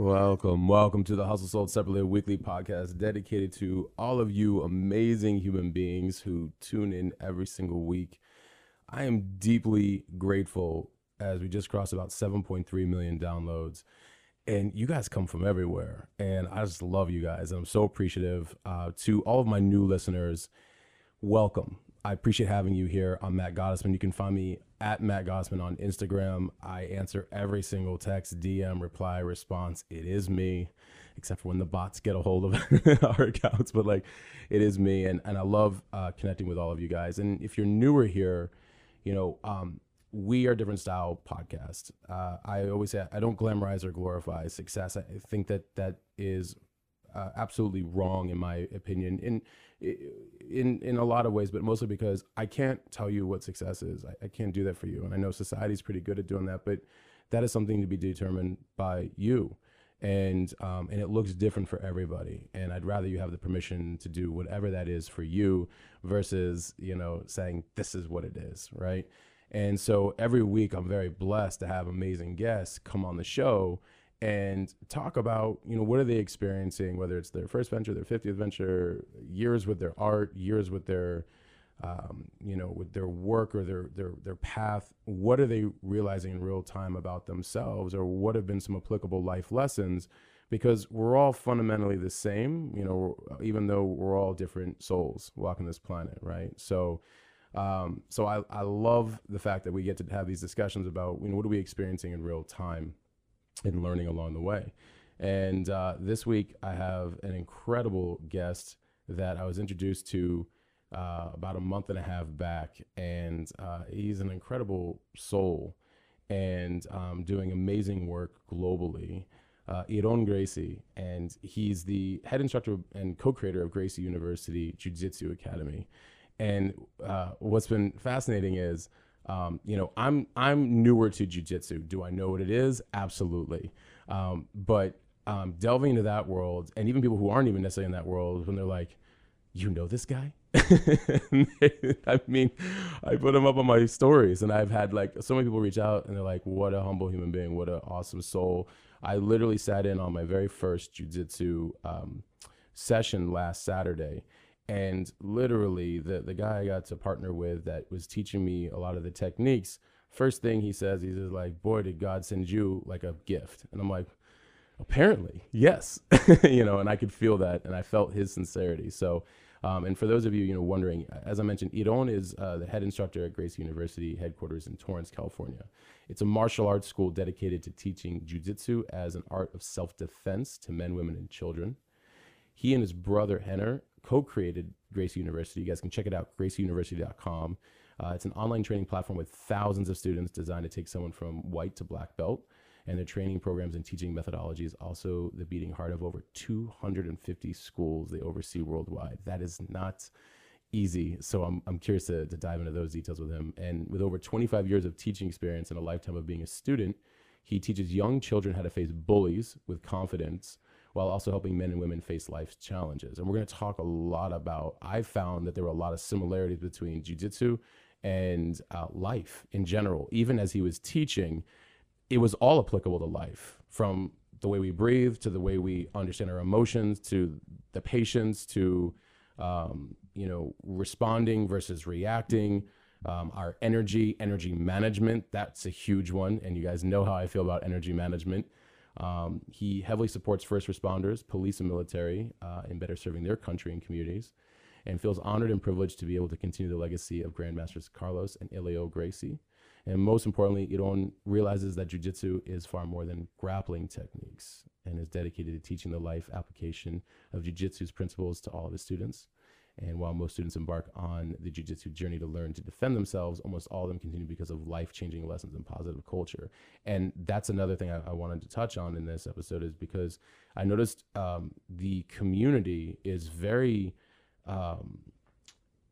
Welcome, welcome to the Hustle Sold Separately Weekly podcast dedicated to all of you amazing human beings who tune in every single week. I am deeply grateful as we just crossed about 7.3 million downloads. And you guys come from everywhere. And I just love you guys. And I'm so appreciative uh, to all of my new listeners. Welcome. I appreciate having you here. I'm Matt Gottesman. You can find me at Matt Gottesman on Instagram. I answer every single text, DM, reply, response. It is me, except for when the bots get a hold of our accounts. But like, it is me, and and I love uh, connecting with all of you guys. And if you're newer here, you know, um, we are different style podcast. Uh, I always say I don't glamorize or glorify success. I think that that is uh, absolutely wrong in my opinion in in in a lot of ways but mostly because i can't tell you what success is. I, I can't do that for you. And i know society's pretty good at doing that but that is something to be determined by you. And um, and it looks different for everybody. And i'd rather you have the permission to do whatever that is for you versus you know saying this is what it is right? And so every week i'm very blessed to have amazing guests come on the show and talk about you know what are they experiencing whether it's their first venture their 50th venture years with their art years with their um, you know with their work or their their their path. What are they realizing in real time about themselves or what have been some applicable life lessons? Because we're all fundamentally the same you know even though we're all different souls walking this planet right? So um, so I, I love the fact that we get to have these discussions about you know what are we experiencing in real time and learning along the way. And uh, this week, I have an incredible guest that I was introduced to uh, about a month and a half back. And uh, he's an incredible soul and um, doing amazing work globally. Uh, Ryron Gracie, and he's the head instructor and co-creator of Gracie University Jiu Jitsu Academy. And uh, what's been fascinating is um, you know, I'm I'm newer to jujitsu. Do I know what it is? Absolutely. Um, but um, delving into that world, and even people who aren't even necessarily in that world, when they're like, "You know this guy?" I mean, I put him up on my stories, and I've had like so many people reach out, and they're like, "What a humble human being! What an awesome soul!" I literally sat in on my very first jujitsu um, session last Saturday, and literally the the guy I got to partner with that was teaching me a lot of the techniques. First thing he says, he says like, "Boy, did God send you like a gift?" And I'm like, "Apparently, yes." you know, and I could feel that, and I felt his sincerity. So. Um, and for those of you, you know, wondering, as I mentioned, Ryron is uh, the head instructor at Gracie University headquarters in Torrance, California. It's a martial arts school dedicated to teaching jujitsu as an art of self-defense to men, women, and children. He and his brother Rener co-created Gracie University. You guys can check it out, gracieuniversity.com. Uh, it's an online training platform with thousands of students designed to take someone from white to black belt. And their training programs and teaching methodologies also the beating heart of over 250 schools they oversee worldwide. That is not easy. So I'm, I'm curious to, to dive into those details with him. And with over 25 years of teaching experience and a lifetime of being a student, he teaches young children how to face bullies with confidence while also helping men and women face life's challenges. And we're going to talk a lot about, I found that there were a lot of similarities between jujitsu and uh, life in general. Even as he was teaching, it was all applicable to life from the way we breathe to the way we understand our emotions to the patience to um, you know responding versus reacting um, our energy energy management that's a huge one and you guys know how i feel about energy management um, he heavily supports first responders, police, and military uh, in better serving their country and communities, and feels honored and privileged to be able to continue the legacy of Grandmasters Carlos and Helio Gracie. And most importantly, Ryron realizes that jujitsu is far more than grappling techniques and is dedicated to teaching the life application of jujitsu's principles to all of his students. And while most students embark on the jiu-jitsu journey to learn to defend themselves, almost all of them continue because of life-changing lessons and positive culture. And that's another thing I, I wanted to touch on in this episode is because I noticed um, the community is very um,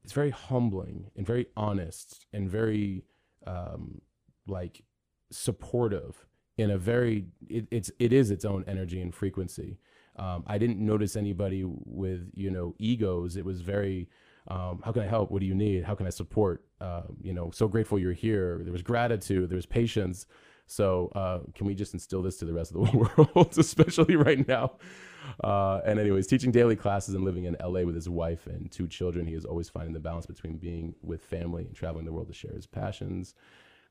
it's very humbling and very honest and very um, like supportive in a very it, it's it is its own energy and frequency. Um, I didn't notice anybody with you know egos. It was very um, how can I help? What do you need? How can I support? Uh, you know, so grateful you're here. There was gratitude. There was patience. So uh, can we just instill this to the rest of the world, especially right now? Uh, and anyways, teaching daily classes and living in LA with his wife and two children, he is always finding the balance between being with family and traveling the world to share his passions.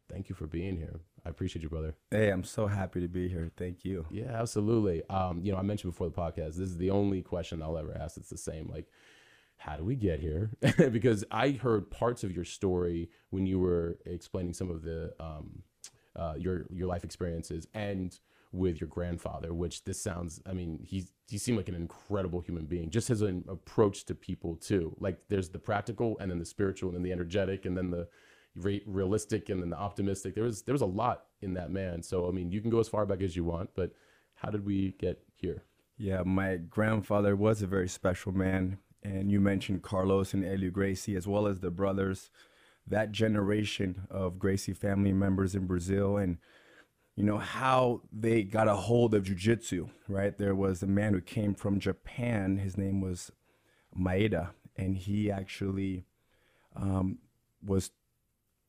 Thank you for being here. I appreciate you, brother. Hey, I'm so happy to be here. Thank you. Yeah, absolutely. Um, you know, I mentioned before the podcast, this is the only question I'll ever ask. It's the same. Like, how do we get here? because I heard parts of your story when you were explaining some of the um, uh, your your life experiences and with your grandfather. Which this sounds, I mean, he's he seemed like an incredible human being. Just his an approach to people too. Like there's the practical and then the spiritual and then the energetic and then the re- realistic and then the optimistic. There was there was a lot in that man. So I mean, you can go as far back as you want, but how did we get here? Yeah, my grandfather was a very special man and you mentioned Carlos and Helio Gracie, as well as the brothers, that generation of Gracie family members in Brazil, and you know how they got a hold of jujitsu. Right, there was a man who came from Japan. His name was Maeda, and he actually um, was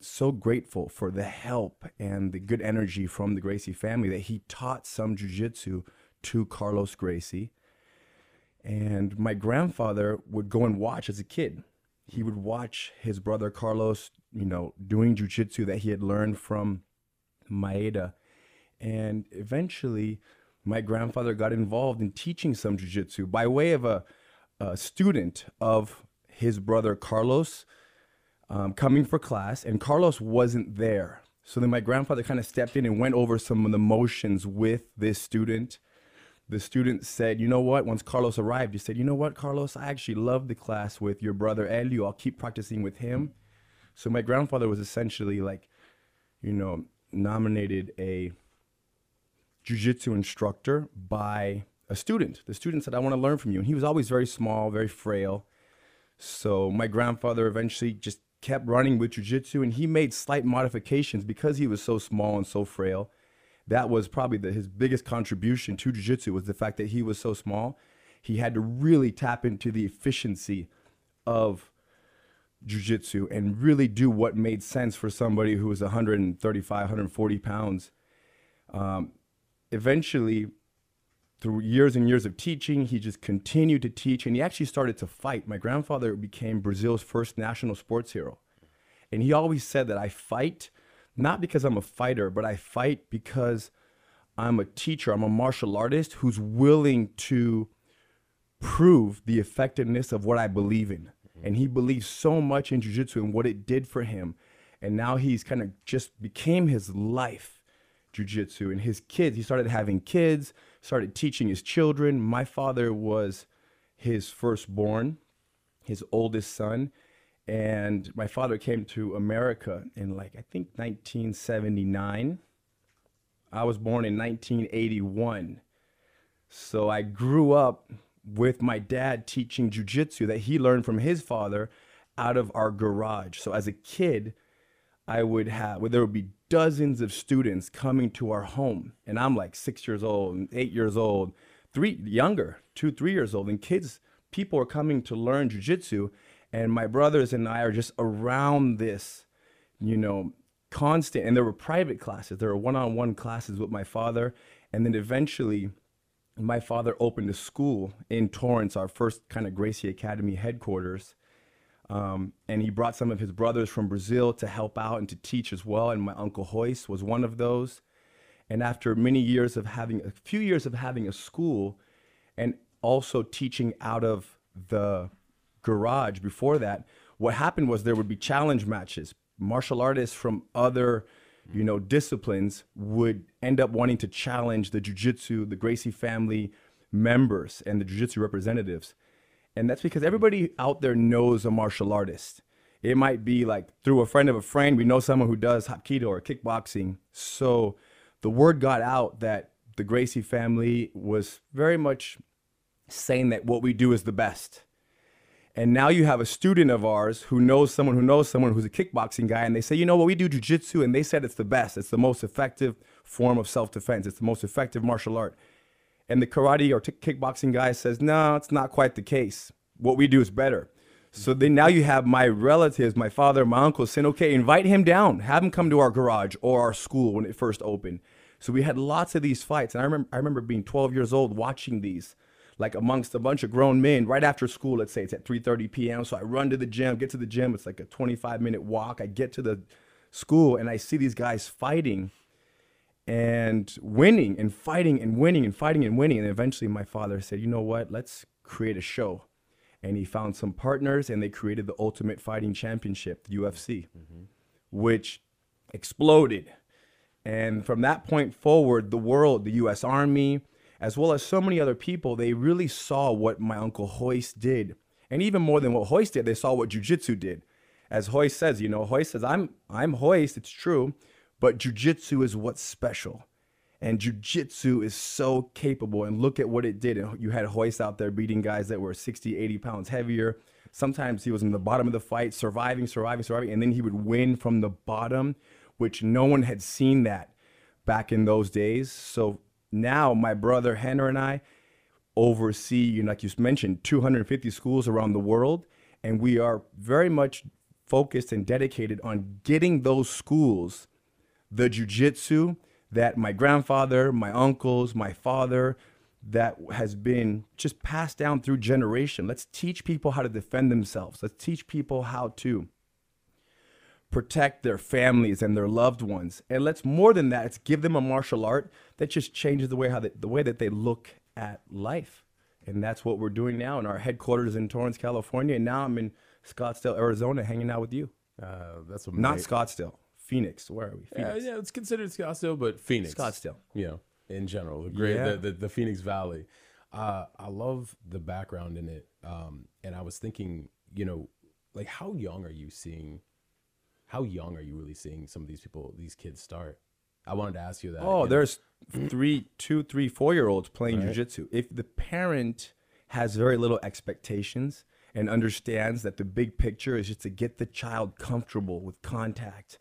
so grateful for the help and the good energy from the Gracie family that he taught some jujitsu to Carlos Gracie and my grandfather would go and watch as a kid. He would watch his brother Carlos, you know, doing jujitsu that he had learned from Maeda. And eventually, my grandfather got involved in teaching some jujitsu by way of a, a, student of his brother Carlos um, coming for class, and Carlos wasn't there. So then my grandfather kind of stepped in and went over some of the motions with this student the student said, you know what? Once Carlos arrived, he said, you know what, Carlos, I actually love the class with your brother Helio. I'll keep practicing with him. So my grandfather was essentially like, you know, nominated a jujitsu instructor by a student. The student said, I want to learn from you. And he was always very small, very frail. So my grandfather eventually just kept running with jujitsu and he made slight modifications because he was so small and so frail. That was probably the, his biggest contribution to jiu-jitsu was the fact that he was so small. He had to really tap into the efficiency of jiu-jitsu and really do what made sense for somebody who was 135 140 pounds. Um, eventually through years and years of teaching he just continued to teach and he actually started to fight my grandfather became brazil's first national sports hero and he always said that i fight not because I'm a fighter, but I fight because I'm a teacher, I'm a martial artist who's willing to prove the effectiveness of what I believe in. And he believes so much in jiu-jitsu and what it did for him. And now he's kind of just became his life, jiu-jitsu. And his kids, he started having kids, started teaching his children. My father was his firstborn, his oldest son and my father came to America in like I think 1979. I was born in 1981. So I grew up with my dad teaching jujitsu that he learned from his father out of our garage. So as a kid, I would have well, there would be dozens of students coming to our home, and I'm like six years old, and eight years old, three younger, two, three years old, and kids, people are coming to learn jujitsu and my brothers and I are just around this, you know, constant. And there were private classes, there were one on one classes with my father. And then eventually, my father opened a school in Torrance, our first kind of Gracie Academy headquarters. Um, and he brought some of his brothers from Brazil to help out and to teach as well. And my uncle Royce was one of those. And after many years of having a few years of having a school and also teaching out of the garage before that, what happened was there would be challenge matches. Martial artists from other, you know, disciplines would end up wanting to challenge the jiu-jitsu, the Gracie family members and the jiu-jitsu representatives. And that's because everybody out there knows a martial artist. It might be like through a friend of a friend, we know someone who does Hapkido or kickboxing. So the word got out that the Gracie family was very much saying that what we do is the best And now you have a student of ours who knows someone who knows someone who's a kickboxing guy, and they say, you know what, we do jujitsu, and they said it's the best. It's the most effective form of self defense. It's the most effective martial art. And the karate or t- kickboxing guy says, no, it's not quite the case. What we do is better. So then now you have my relatives, my father, my uncle saying, okay, invite him down, have him come to our garage or our school when it first opened. So we had lots of these fights. And I remember, I remember being 12 years old watching these like amongst a bunch of grown men right after school. Let's say it's at 3:30 p.m. So I run to the gym, get to the gym. It's like a 25 minute walk. I get to the school and I see these guys fighting and winning and fighting and winning and fighting and winning. And eventually my father said, you know what? Let's create a show. And he found some partners and they created the Ultimate Fighting Championship, the UFC, mm-hmm. which exploded. And from that point forward, the world, the US Army, as well as so many other people, they really saw what my uncle Royce did. And even more than what Royce did, they saw what jujitsu did. As Royce says, you know, Royce says, I'm I'm Royce, it's true, but jujitsu is what's special. And jujitsu is so capable. And look at what it did. You had Royce out there beating guys that were 60, 80 pounds heavier. Sometimes he was in the bottom of the fight, surviving, surviving, surviving, and then he would win from the bottom, which no one had seen that back in those days. So now my brother Rener and I oversee, you know, like you mentioned, 250 schools around the world, and we are very much focused and dedicated on getting those schools the jujitsu that my grandfather, my uncles, my father, that has been just passed down through generation. Let's teach people how to defend themselves. Let's teach people how to protect their families and their loved ones. And let's more than that, let's give them a martial art that just changes the way how they, the way that they look at life. And that's what we're doing now. in our headquarters in Torrance, California. And now I'm in Scottsdale, Arizona, hanging out with you. Uh, that's Not. Scottsdale, Phoenix. Where are we? Yeah, Phoenix. yeah, it's considered Scottsdale, but Phoenix. Scottsdale. Yeah, in general, the great Yeah. the, the the Phoenix Valley. Uh, I love the background in it, um, and I was thinking, you know, like how young are you seeing? How young are you really seeing some of these people, these kids start? I wanted to ask you that. Oh, you know. there's three, two, three, four year olds playing Right. jujitsu. If the parent has very little expectations and understands that the big picture is just to get the child comfortable with contact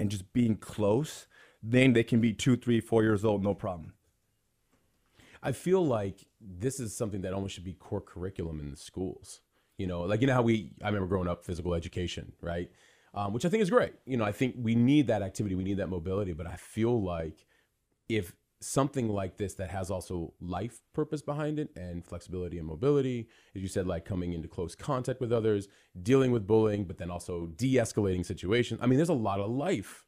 and just being close, then they can be two, three, four years old, no problem. I feel like this is something that almost should be core curriculum in the schools. You know, like you know how we I remember growing up physical education, right? Um, which I think is great. You know, I think we need that activity, we need that mobility, but I feel like if something like this that has also life purpose behind it and flexibility and mobility, as you said, like coming into close contact with others, dealing with bullying, but then also de-escalating situations. I mean, there's a lot of life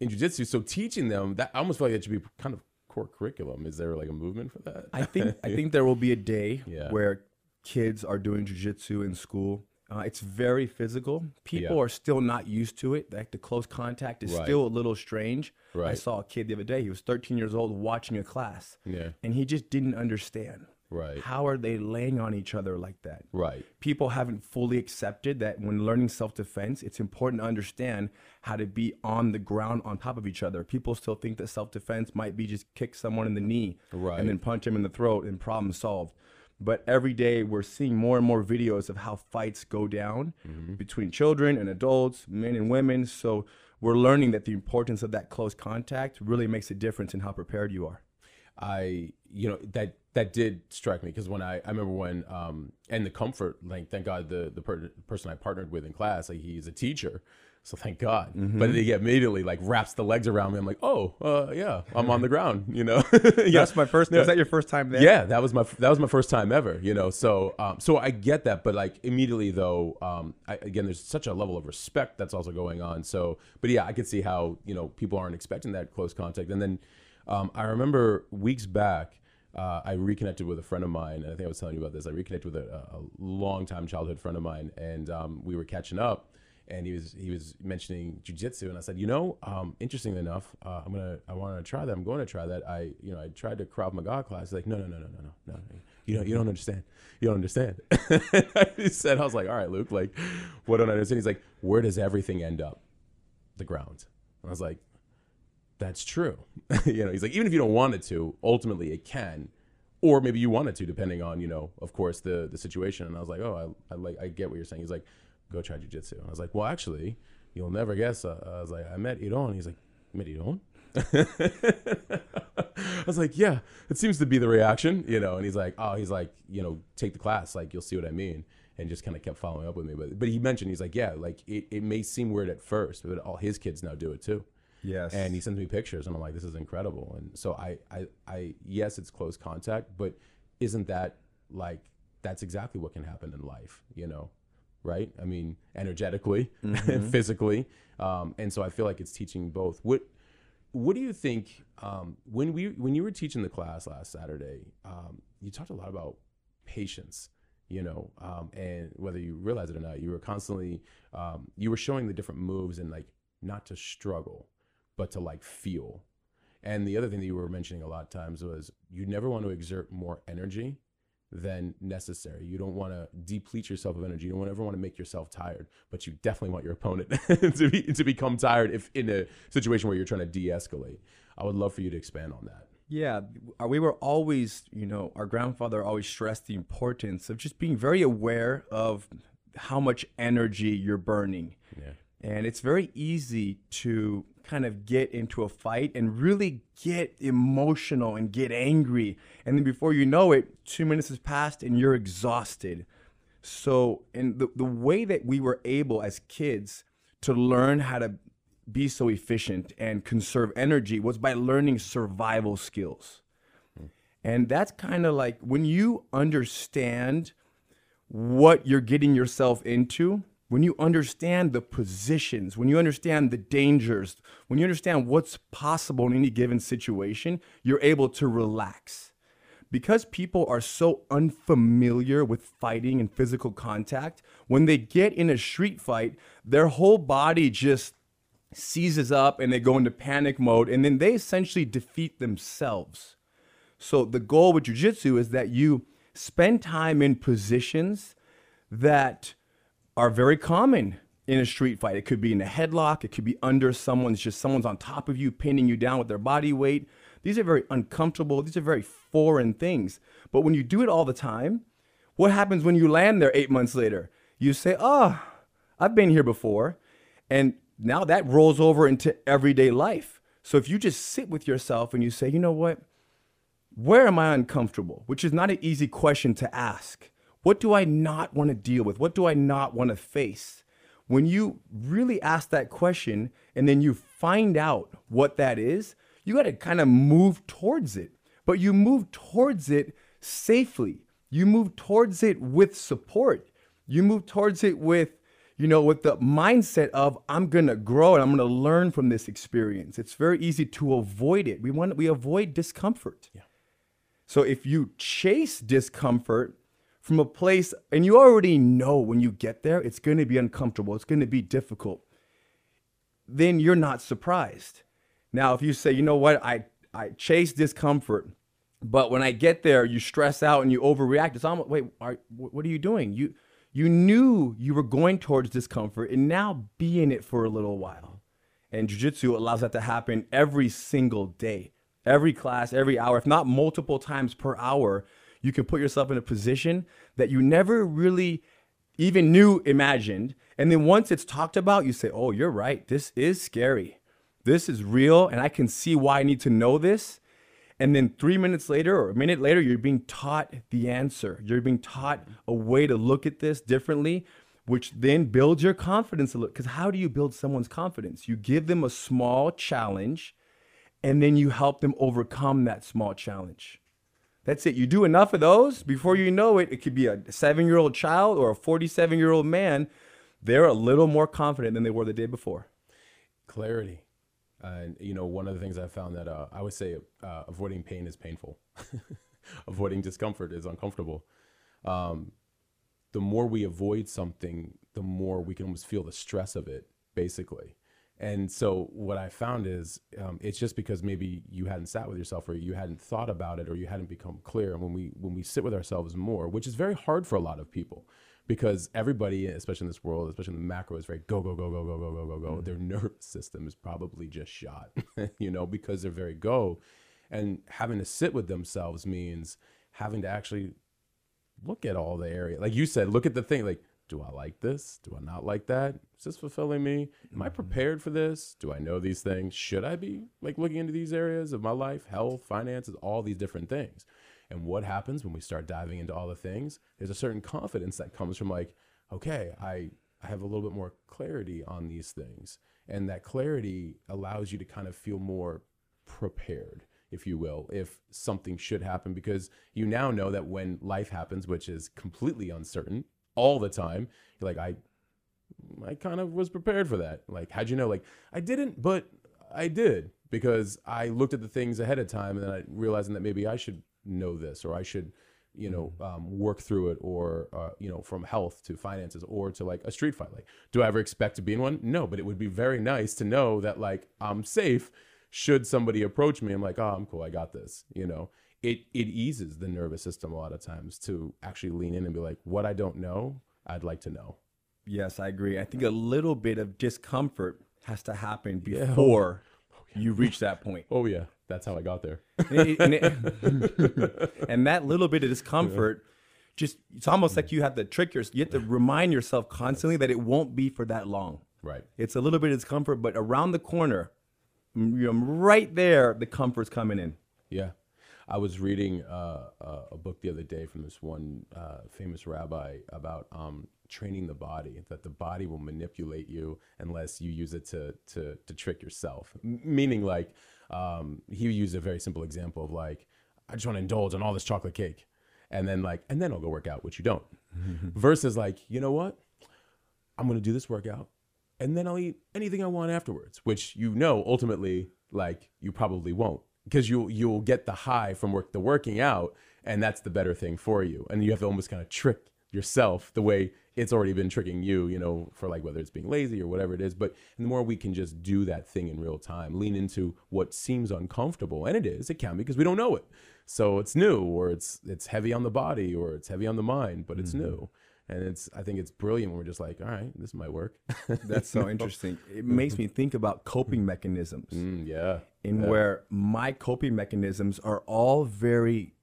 in jujitsu. So teaching them that I almost feel like that should be kind of core curriculum. Is there like a movement for that? I think I think there will be a day Yeah. where kids are doing jujitsu in school. Uh, it's very physical. People Yeah. are still not used to it. Like the close contact is Right. still a little strange. I saw a kid the other day. He was 13 years old watching a class, yeah. and he just didn't understand. Right. How are they laying on each other like that? Right. People haven't fully accepted that when learning self defense, it's important to understand how to be on the ground on top of each other. People still think that self defense might be just kick someone in the knee Right. and then punch him in the throat and problem solved. But every day we're seeing more and more videos of how fights go down between children and adults, men and women. So we're learning that the importance of that close contact really makes a difference in how prepared you are. I, you know, that that did strike me because when I, I remember when, um, and the comfort, like, thank God the the per- person I partnered with in class, like, he's a teacher, so thank God. But he immediately like wraps the legs around me. I'm like, oh, uh, yeah, I'm on the ground, you know. yeah. That's my first. Was that your first time there? Yeah, that was my that was my first time ever, you know. So um, so I get that, but like immediately though, um, I, again, there's such a level of respect that's also going on. So, but yeah, I could see how you know people aren't expecting that close contact. And then um, I remember weeks back, uh, I reconnected with a friend of mine, and I think I was telling you about this. I reconnected with a, a longtime childhood friend of mine, and um, we were catching up. And he was he was mentioning jujitsu, and I said, you know, um, interestingly enough, uh, I'm gonna I want to try that. I'm going to try that. I you know I tried to Krav Maga class. He's like, no no no no no no no. You don't you don't understand. You don't understand. he said, I was like, all right, Luke, like, what don't I understand? He's like, where does everything end up? The ground. And I was like, that's true. you know, he's like, even if you don't want it to, ultimately it can. or maybe you wanted to, depending on you know, of course, the the situation. And I was like, oh, I, I like I get what you're saying. He's like, go try jujitsu. And I was like, well, actually, you'll never guess. Uh, I was like, I met Ryron. He's like, met Ryron. I was like, yeah, it seems to be the reaction, you know. And he's like, oh, he's like, you know, take the class, like you'll see what I mean. And just kind of kept following up with me. But but he mentioned he's like, yeah, like it, it may seem weird at first, but all his kids now do it too. Yes. And he sends me pictures, and I'm like, this is incredible. And so I I I yes, it's close contact, but isn't that like that's exactly what can happen in life, you know? Right? I mean, energetically and physically. Um, and so I feel like it's teaching both. What what do you think um, when we when you were teaching the class last Saturday? Um, you talked a lot about patience, you know, um, and whether you realize it or not, you were constantly um, you were showing the different moves and like not to struggle, but to like feel. And the other thing that you were mentioning a lot of times was you never want to exert more energy than necessary. You don't want to deplete yourself of energy. You don't ever want to make yourself tired, but you definitely want your opponent to be to become tired if in a situation where you're trying to de-escalate. I would love for you to expand on that. Yeah, uh, we were always, you know, our grandfather always stressed the importance of just being very aware of how much energy you're burning. Yeah. And it's very easy to kind of get into a fight and really get emotional and get angry. And then before you know it, two minutes has passed and you're exhausted. So, and the, the way that we were able as kids to learn how to be so efficient and conserve energy was by learning survival skills. And that's kind of like when you understand what you're getting yourself into, when you understand the positions, when you understand the dangers, when you understand what's possible in any given situation, you're able to relax. Because people are so unfamiliar with fighting and physical contact, when they get in a street fight, their whole body just seizes up and they go into panic mode and then they essentially defeat themselves. So the goal with jujitsu is that you spend time in positions that are very common in a street fight. It could be in a headlock, it could be under someone's just someone's on top of you, pinning you down with their body weight. These are very uncomfortable, these are very foreign things. But when you do it all the time, what happens when you land there eight months later? You say, Oh, I've been here before. And now that rolls over into everyday life. So if you just sit with yourself and you say, you know what? Where am I uncomfortable? Which is not an easy question to ask. What do I not want to deal with? What do I not want to face? When you really ask that question and then you find out what that is, you got to kind of move towards it. But you move towards it safely. You move towards it with support. You move towards it with you know, with the mindset of I'm gonna grow and I'm gonna learn from this experience. It's very easy to avoid it. We want we avoid discomfort. Yeah. So if you chase discomfort from a place and you already know when you get there, it's gonna be uncomfortable, it's gonna be difficult, then you're not surprised. Now, if you say, you know what, I I chase discomfort, but when I get there, you stress out and you overreact. It's almost wait, are, what are you doing? You you knew you were going towards discomfort and now be in it for a little while. And jujitsu allows that to happen every single day, every class, every hour, if not multiple times per hour. You can put yourself in a position that you never really even knew imagined. And then once it's talked about, you say, oh, you're right. This is scary. This is real. And I can see why I need to know this. And then three minutes later or a minute later, you're being taught the answer. You're being taught a way to look at this differently, which then builds your confidence a little. Because how do you build someone's confidence? You give them a small challenge and then you help them overcome that small challenge. That's it. You do enough of those before you know it, it could be a seven year old child or a 47 year old man. They're a little more confident than they were the day before. Clarity. And you know, one of the things I found that uh, I would say uh, avoiding pain is painful. avoiding discomfort is uncomfortable. Um, the more we avoid something, the more we can almost feel the stress of it, basically. And so what I found is um, it's just because maybe you hadn't sat with yourself or you hadn't thought about it or you hadn't become clear. And when we when we sit with ourselves more, which is very hard for a lot of people, because everybody, especially in this world, especially in the macro, is very go go go go go go go go go. Their nervous system is probably just shot, you know, because they're very go, and having to sit with themselves means having to actually look at all the area. Like you said, look at the thing. Like, do I like this? Do I not like that? Is this fulfilling me? Am I mm-hmm. prepared for this? Do I know these things? Should I be like looking into these areas of my life, health, finances, all these different things? And what happens when we start diving into all the things? There's a certain confidence that comes from like, okay, I, I have a little bit more clarity on these things. And that clarity allows you to kind of feel more prepared, if you will, if something should happen, because you now know that when life happens, which is completely uncertain all the time, you're like, I, I kind of was prepared for that. Like, how'd you know? Like, I didn't, but I did because I looked at the things ahead of time and then I realizing that maybe I should know this or I should, you know, um, work through it or, uh, you know, from health to finances or to like a street fight. Like, do I ever expect to be in one? No, but it would be very nice to know that like I'm safe should somebody approach me. I'm like, oh, I'm cool. I got this, you know. It, it eases the nervous system a lot of times to actually lean in and be like, what I don't know, I'd like to know. Yes, I agree. I think a little bit of discomfort has to happen Yeah. before oh, you reach that point. Oh yeah, that's how I got there. and, it- and it- and that little bit of discomfort just it's almost mm. like you have to trick yourself you have to remind yourself constantly that it won't be for that long right. it's a little bit of discomfort but around the corner right there the comfort's coming in Yeah. I was reading uh, a book the other day from this one uh, famous rabbi about um, training the body, that the body will manipulate you unless you use it to, to, to trick yourself. M- meaning, like, um, he used a very simple example of, like, I just want to indulge on all this chocolate cake. And then, like, and then I'll go work out, which you don't. Versus, like, you know what? I'm going to do this workout and then I'll eat anything I want afterwards, which you know ultimately like you probably won't because you'll you'll get the high from work the working out and that's the better thing for you. And you have to almost kind of trick yourself the way it's already been tricking you, you know, for like whether it's being lazy or whatever it is. But the more we can just do that thing in real time, lean into what seems uncomfortable, and it is, it can be because we don't know it. So it's new, or it's it's heavy on the body, or it's heavy on the mind, but it's mm-hmm. new. And it's I think it's brilliant when we're just like, all right, this might work. that's so interesting it makes me think about coping mechanisms Mm, yeah. in where my coping mechanisms are all very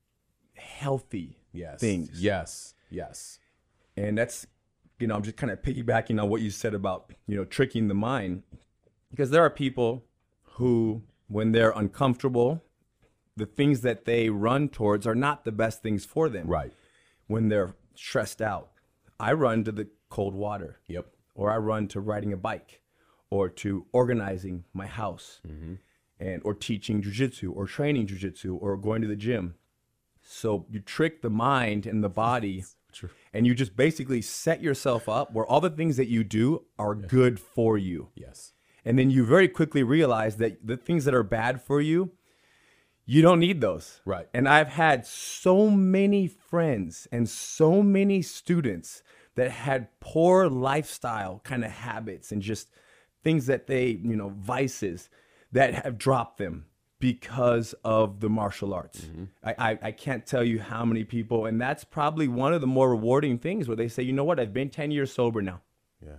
healthy Yes. things Yes. Yes. and that's you know i'm just kind of piggybacking on what you said about you know tricking the mind because there are people who when they're uncomfortable the things that they run towards are not the best things for them Right. when they're stressed out i run to the cold water Yep. or i run to riding a bike or to organizing my house mm-hmm. and or teaching jujitsu or training jujitsu or going to the gym so you trick the mind and the body True. and you just basically set yourself up where all the things that you do are good for you. Yes. And then you very quickly realize that the things that are bad for you, you don't need those. Right. And I've had so many friends and so many students that had poor lifestyle kind of habits and just things that they, you know, vices that have dropped them because of the martial arts. Mm-hmm. I, I, I can't tell you how many people, and that's probably one of the more rewarding things where they say, you know what, I've been 10 years sober now Yeah.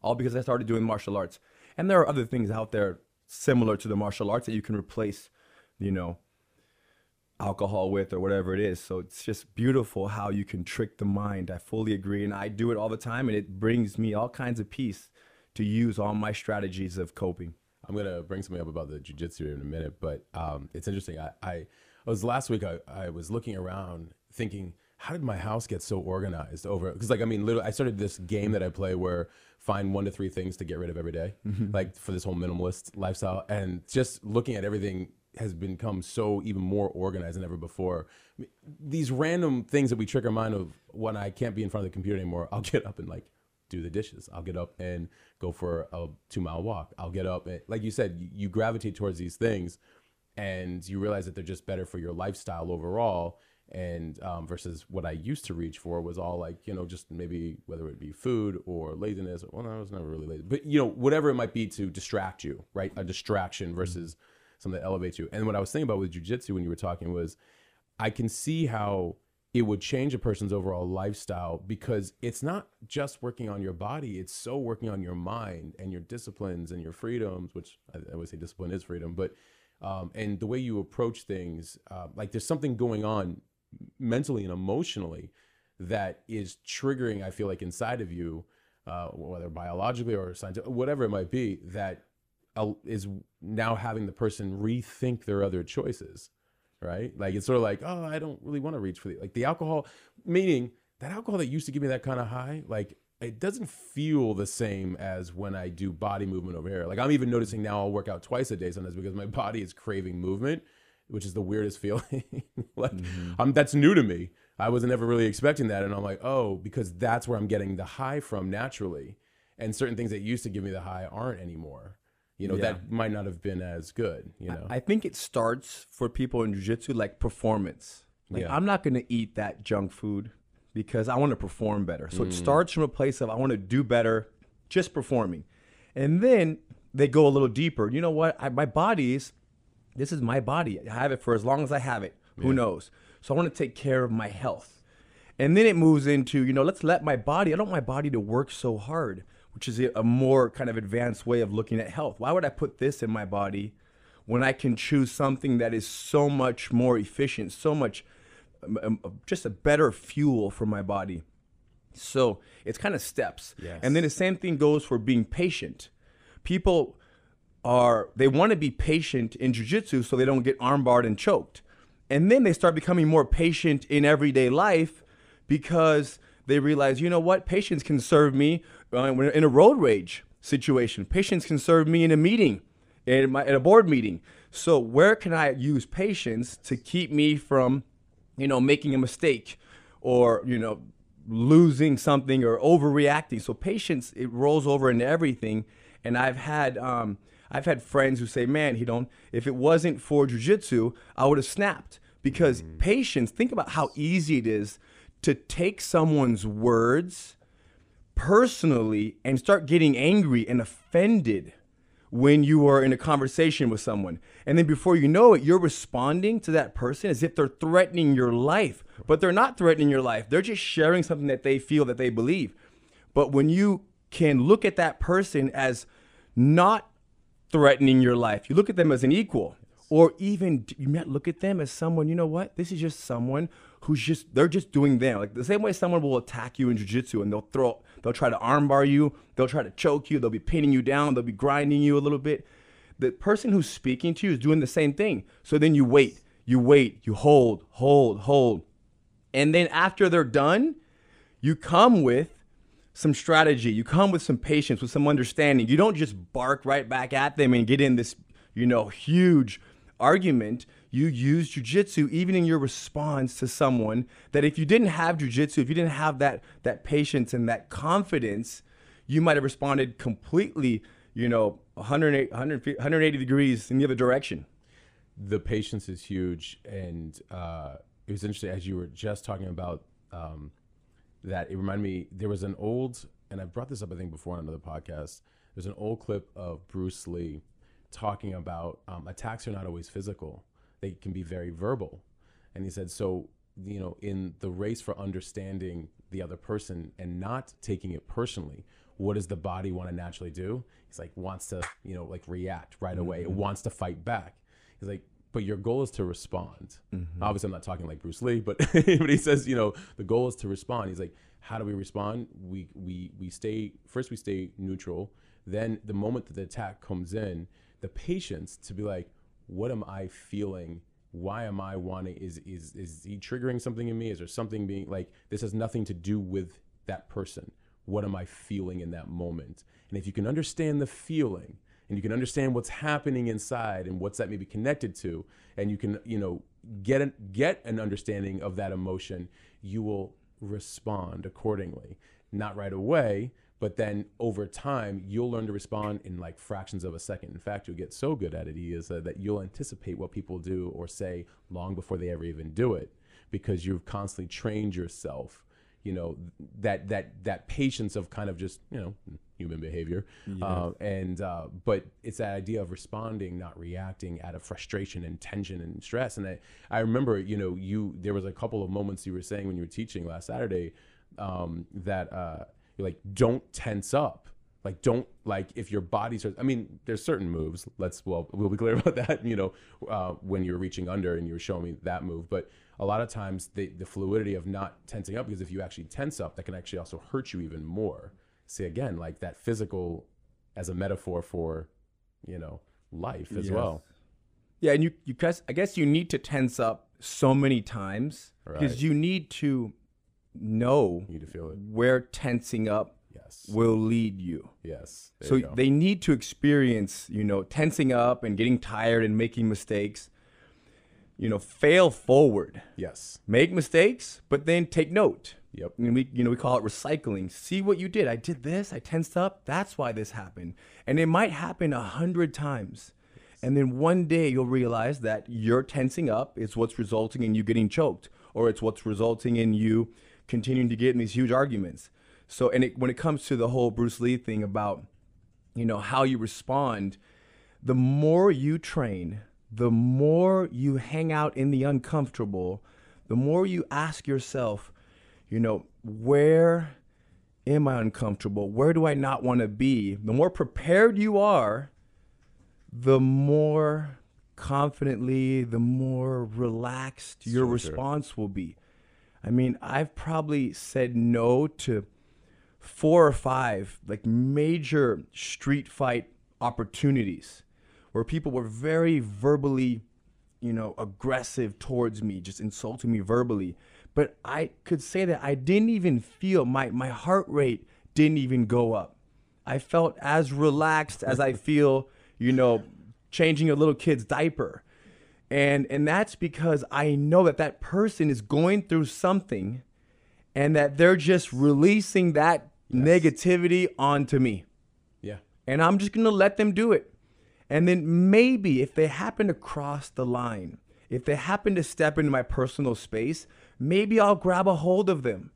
all because I started doing martial arts. And there are other things out there similar to the martial arts that you can replace, you know, alcohol with or whatever it is. So it's just beautiful how you can trick the mind. I fully agree. And I do it all the time. And it brings me all kinds of peace to use all my strategies of coping. I'm gonna bring something up about the jujitsu in a minute, but um, it's interesting. I, I, I was last week. I, I was looking around, thinking, how did my house get so organized over? Because like, I mean, literally, I started this game that I play where find one to three things to get rid of every day, like for this whole minimalist lifestyle, and just looking at everything has become so even more organized than ever before. These random things that we trick our mind of when I can't be in front of the computer anymore, I'll get up and like do the dishes. I'll get up and go for a two mile walk. I'll get up and, like you said, you, gravitate towards these things, and you realize that they're just better for your lifestyle overall. And um, versus what I used to reach for was all like you know just maybe whether it be food or laziness. Well, no, I was never really lazy, but you know whatever it might be to distract you, right? A distraction versus something that elevates you. And what I was thinking about with jujitsu when you were talking was, I can see how it would change a person's overall lifestyle because it's not just working on your body it's so working on your mind and your disciplines and your freedoms which i, would say discipline is freedom but um, and the way you approach things uh, like there's something going on mentally and emotionally that is triggering i feel like inside of you uh, whether biologically or scientific, whatever it might be that is now having the person rethink their other choices right like it's sort of like oh i don't really want to reach for the like the alcohol meaning that alcohol that used to give me that kind of high like it doesn't feel the same as when I do body movement over here. Like I'm even noticing now I'll work out twice a day sometimes because my body is craving movement, which is the weirdest feeling. like Mm-hmm. um, that's new to me. I wasn't ever really expecting that, and I'm like, oh, because that's where I'm getting the high from naturally, and certain things that used to give me the high aren't anymore. You know, Yeah. that might not have been as good. You know, I think it starts for people in jiu-jitsu like performance. Like Yeah. I'm not going to eat that junk food because I want to perform better. So Mm. it starts from a place of I want to do better just performing. And then they go a little deeper. You know what? I, my body is this is my body. I have it for as long as I have it. Who knows? So I want to take care of my health. And then it moves into, you know, let's let my body, I don't want my body to work so hard, which is a more kind of advanced way of looking at health. Why would I put this in my body when I can choose something that is so much more efficient, so much um, um, just a better fuel for my body? So it's kind of steps. Yes. And then the same thing goes for being patient. People are they want to be patient in jujitsu so they don't get armbarred and choked. And then they start becoming more patient in everyday life because they realize, you know what, patience can serve me uh, when- in a road rage situation. Patience can serve me in a meeting, in, my, in a board meeting. So where can I use patience to keep me from, you know, making a mistake or you know losing something or overreacting? So patience it rolls over into everything. And I've had um, I've had friends who say, "Man, he don't. If it wasn't for jujitsu, I would have snapped." Because patience. Think about how easy it is to take someone's words personally and start getting angry and offended when you are in a conversation with someone. And then before you know it, you're responding to that person as if they're threatening your life. But they're not threatening your life. They're just sharing something that they feel that they believe. But when you can look at that person as not threatening your life, you look at them as an equal. Or even you might look at them as someone, you know what? This is just someone who's just they're just doing them. Like the same way someone will attack you in jiu-jitsu and they'll throw they'll try to armbar you, they'll try to choke you, they'll be pinning you down, they'll be grinding you a little bit. The person who's speaking to you is doing the same thing. So then you wait, you wait, you hold, hold, hold. And then after they're done, you come with some strategy. You come with some patience, with some understanding. You don't just bark right back at them and get in this, you know, huge argument. You use jujitsu even in your response to someone that if you didn't have jujitsu, if you didn't have that that patience and that confidence, you might have responded completely, you know, 180, 180 degrees in the other direction. the patience is huge and uh, it was interesting as you were just talking about um, that it reminded me there was an old and i brought this up i think before on another podcast there's an old clip of bruce lee talking about um, attacks are not always physical they can be very verbal. And he said so you know in the race for understanding the other person and not taking it personally what does the body want to naturally do? He's like wants to you know like react right away. It mm-hmm. wants to fight back. He's like but your goal is to respond. Mm-hmm. Obviously i'm not talking like bruce lee but but he says you know the goal is to respond. He's like how do we respond? We we we stay first we stay neutral. Then the moment that the attack comes in the patience to be like what am i feeling? Why am i wanting is is is he triggering something in me? Is there something being like this has nothing to do with that person. What am i feeling in that moment? And if you can understand the feeling and you can understand what's happening inside and what's that maybe connected to and you can you know get an, get an understanding of that emotion you will respond accordingly. Not right away but then over time you'll learn to respond in like fractions of a second. In fact you'll get so good at it is uh, that you'll anticipate what people do or say long before they ever even do it because you've constantly trained yourself you know that that that patience of kind of just you know human behavior. Uh, and uh, but it's that idea of responding not reacting out of frustration and tension and stress. And I, I remember you know you there was a couple of moments you were saying when you were teaching last saturday um, that uh, you're like don't tense up Like don't like if your body starts. I mean, there's certain moves. Let's well, we'll be clear about that. You know, uh, when you're reaching under and you're showing me that move, but a lot of times the the fluidity of not tensing up because if you actually tense up, that can actually also hurt you even more. See again, like that physical as a metaphor for, you know, life as Yes. well. Yeah, and you you guys I guess you need to tense up so many times Right. because you need to know You need to feel it. where tensing up Yes. will lead you. Yes. So you they need to experience, you know, tensing up and getting tired and making mistakes. You know, fail forward. yes. Make mistakes, but then take note. Yep. And we, you know, we call it recycling. See what you did. I did this. I tensed up. That's why this happened. And it might happen a hundred times. And then one day you'll realize that your tensing up is what's resulting in you getting choked, or it's what's resulting in you continuing to get in these huge arguments. So, and it, when it comes to the whole Bruce Lee thing about, you know, how you respond, the more you train, the more you hang out in the uncomfortable, the more you ask yourself, you know, where am I uncomfortable? Where do I not want to be? The more prepared you are, the more confidently, the more relaxed your So true. response will be. I mean, I've probably said no to four or five like major street fight opportunities where people were very verbally, you know, aggressive towards me, just insulting me verbally. But I could say that I didn't even feel my my heart rate didn't even go up. I felt as relaxed as I feel, you know, changing a little kid's diaper. And and that's because I know that that person is going through something and that they're just releasing that negativity onto me. Yeah. And I'm just going to let them do it. And then maybe if they happen to cross the line, if they happen to step into my personal space, maybe I'll grab a hold of them.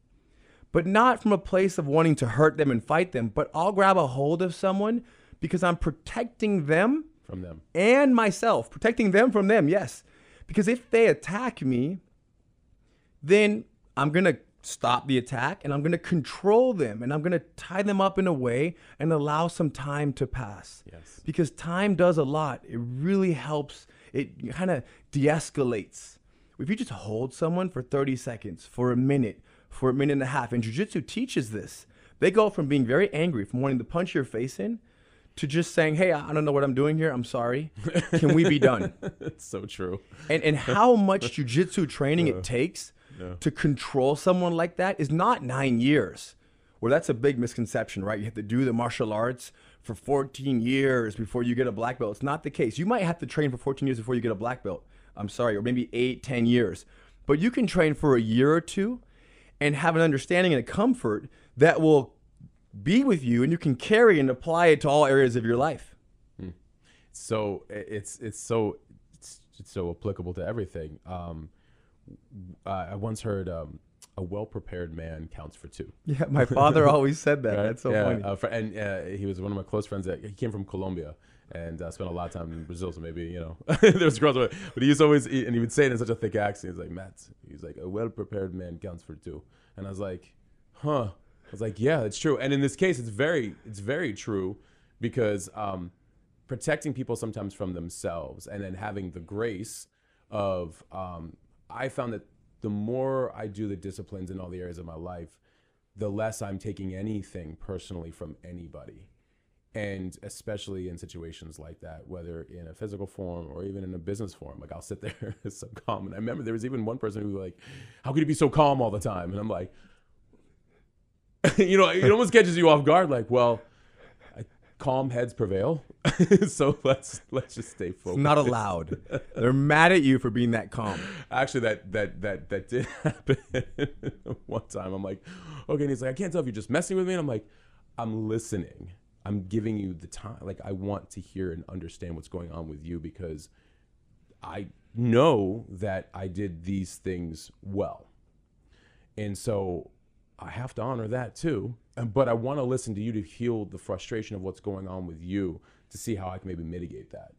But not from a place of wanting to hurt them and fight them, but I'll grab a hold of someone because I'm protecting them From them. and myself, protecting them from them, yes. Because if they attack me, then I'm going to stop the attack and I'm going to control them and I'm going to tie them up in a way and allow some time to pass. Yes. Because time does a lot. It really helps. It kind of de escalates. If you just hold someone for 30 seconds, for a minute, for a minute and a half, and Jiu Jitsu teaches this, they go from being very angry, from wanting to punch your face in, to just saying, hey, I don't know what I'm doing here. I'm sorry. Can we be done? it's so true. and and how much jujitsu training it takes to control someone like that is not nine years. Well, that's a big misconception, right? You have to do the martial arts for 14 years before you get a black belt. It's not the case. You might have to train for 14 years before you get a black belt. I'm sorry, or maybe eight, 10 years. But you can train for a year or two and have an understanding and a comfort that will be with you and you can carry and apply it to all areas of your life. so it's it's so it's, it's so applicable to everything. Um, I once heard um, a well prepared man counts for two. Yeah, my father always said that. Right? That's so yeah, funny. Uh, fr- and uh, he was one of my close friends. That he came from Colombia and uh, spent a lot of time in Brazil. So maybe you know there's girls, with- but he used to always and he would say it in such a thick accent. He's like Matt. He's like a well prepared man counts for two. And I was like, huh. I was like, yeah, it's true. And in this case, it's very it's very true because um, protecting people sometimes from themselves and then having the grace of um, I found that the more I do the disciplines in all the areas of my life, the less I'm taking anything personally from anybody. And especially in situations like that, whether in a physical form or even in a business form, like I'll sit there so calm. And I remember there was even one person who was like, "How could you be so calm all the time?" And I'm like, you know, it almost catches you off guard. Like, well, I, calm heads prevail, so let's let's just stay focused. Not allowed. They're mad at you for being that calm. Actually, that that that that did happen one time. I'm like, okay, and he's like, I can't tell if you're just messing with me. And I'm like, I'm listening. I'm giving you the time. Like, I want to hear and understand what's going on with you because I know that I did these things well, and so I have to honor that too. But I want to listen to you to heal the frustration of what's going on with you to see how I can maybe mitigate that.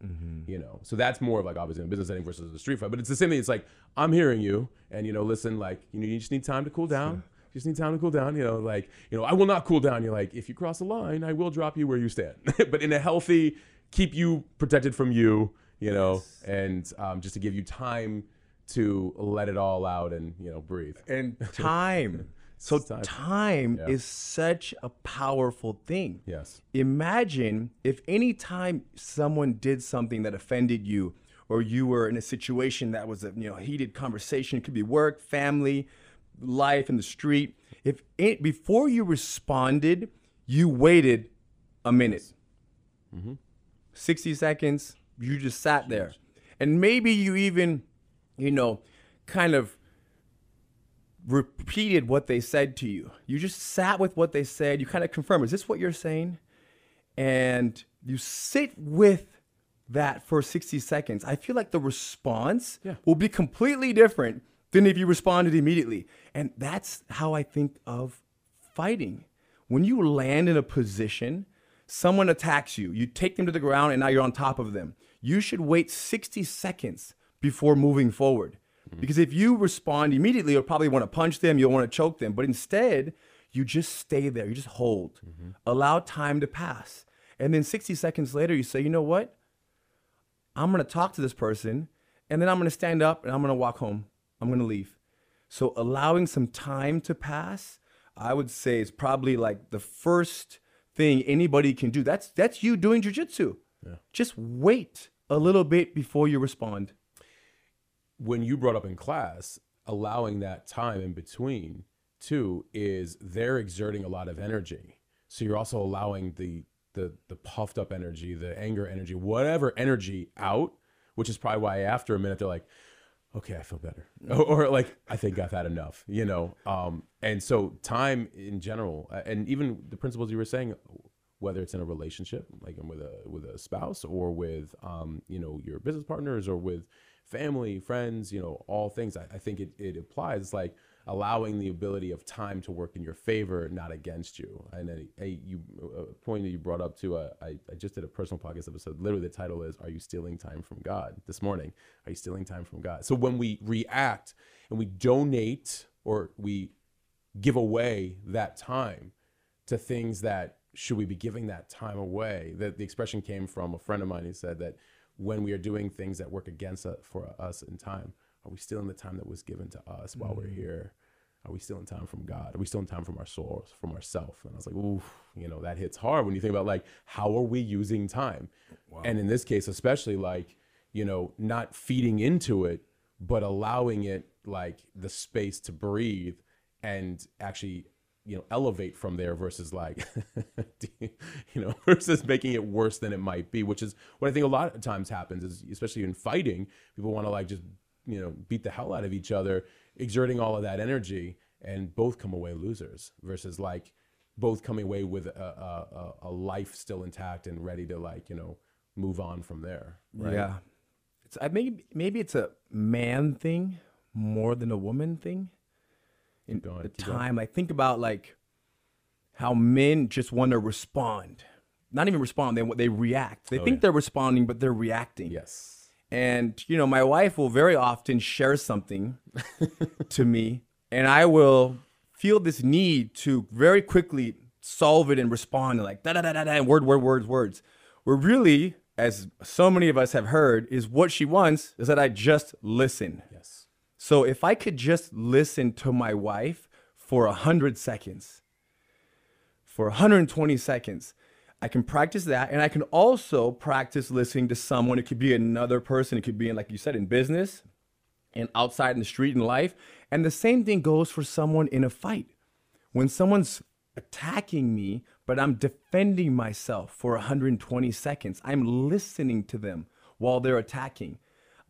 You know, so that's more of like obviously in a business setting versus a street fight. But it's the same thing. It's like I'm hearing you, and you know, listen, like you know, you just need time to cool down. You just need time to cool down. You know, like, you know, I will not cool down. You're like, if you cross the line, I will drop you where you stand. but in a healthy, keep you protected from you, you know, and um, just to give you time to let it all out and, you know, breathe. And time. So Time. time, Yeah. is such a powerful thing. Yes. Imagine if any time someone did something that offended you, or you were in a situation that was a you know heated conversation, it could be work, family, life in the street. If it, before you responded, you waited a minute, mm-hmm. 60 seconds, you just sat there, and maybe you even, you know, kind of repeated what they said to you. You just sat with what they said. You kind of confirm, is this what you're saying? And you sit with that for 60 seconds. I feel like the response Yeah. will be completely different than if you responded immediately. And that's how I think of fighting. When you land in a position, someone attacks you, you take them to the ground, and now you're on top of them. You should wait 60 seconds before moving forward. Mm-hmm. Because if you respond immediately, you'll probably want to punch them, you'll want to choke them. But instead, you just stay there, you just hold, mm-hmm. allow time to pass. And then 60 seconds later, you say, you know what? I'm going to talk to this person, and then I'm going to stand up and I'm going to walk home. I'm going to leave. So allowing some time to pass, I would say is probably like the first thing anybody can do. That's that's you doing jujitsu. Just wait a little bit before you respond. When you brought up in class, allowing that time in between too is they're exerting a lot of energy. So you're also allowing the the the puffed up energy, the anger energy, whatever energy out, which is probably why after a minute they're like, okay, I feel better, or, or like I think I've had enough, you know. Um, and so time in general, uh, and even the principles you were saying, whether it's in a relationship, like with a with a spouse, or with um, you know your business partners, or with family, friends, you know, all things. I, I think it, it applies. It's like allowing the ability of time to work in your favor, not against you. And a, a you a point that you brought up too. Uh, I I just did a personal podcast episode. Literally, the title is "Are you stealing time from God?" This morning, are you stealing time from God? So when we react and we donate or we give away that time to things that should we be giving that time away that the expression came from a friend of mine who said that when we are doing things that work against us for us in time are we still in the time that was given to us while we're mm. here? Are we still in time from god? Are we still in time from our source from ourself? And i was like ooh you know that hits hard when you think about like how are we using time? And in this case especially like you know not feeding into it but allowing it like the space to breathe and actually you know elevate from there versus like you know versus making it worse than it might be which is what i think a lot of times happens is especially in fighting people want to like just you know beat the hell out of each other exerting all of that energy and both come away losers versus like both coming away with a, a, a- life still intact and ready to like you know move on from there right Yeah. It's I maybe maybe it's a man thing more than a woman thing. In going, the keep going. time, like think about like how men just want to respond. Not even respond, they they react. They Oh, think yeah. they're responding, but they're reacting. yes And you know, my wife will very often share something to me, and I will feel this need to very quickly solve it and respond like da da da da da and word word words words. Where really, as so many of us have heard, is what she wants is that I just listen. So if I could just listen to my wife for a hundred seconds, for 120 seconds, I can practice that, and I can also practice listening to someone. It could be another person. It could be in, like you said, in business, and outside in the street in life. And the same thing goes for someone in a fight. When someone's attacking me, but I'm defending myself for 120 seconds, I'm listening to them while they're attacking.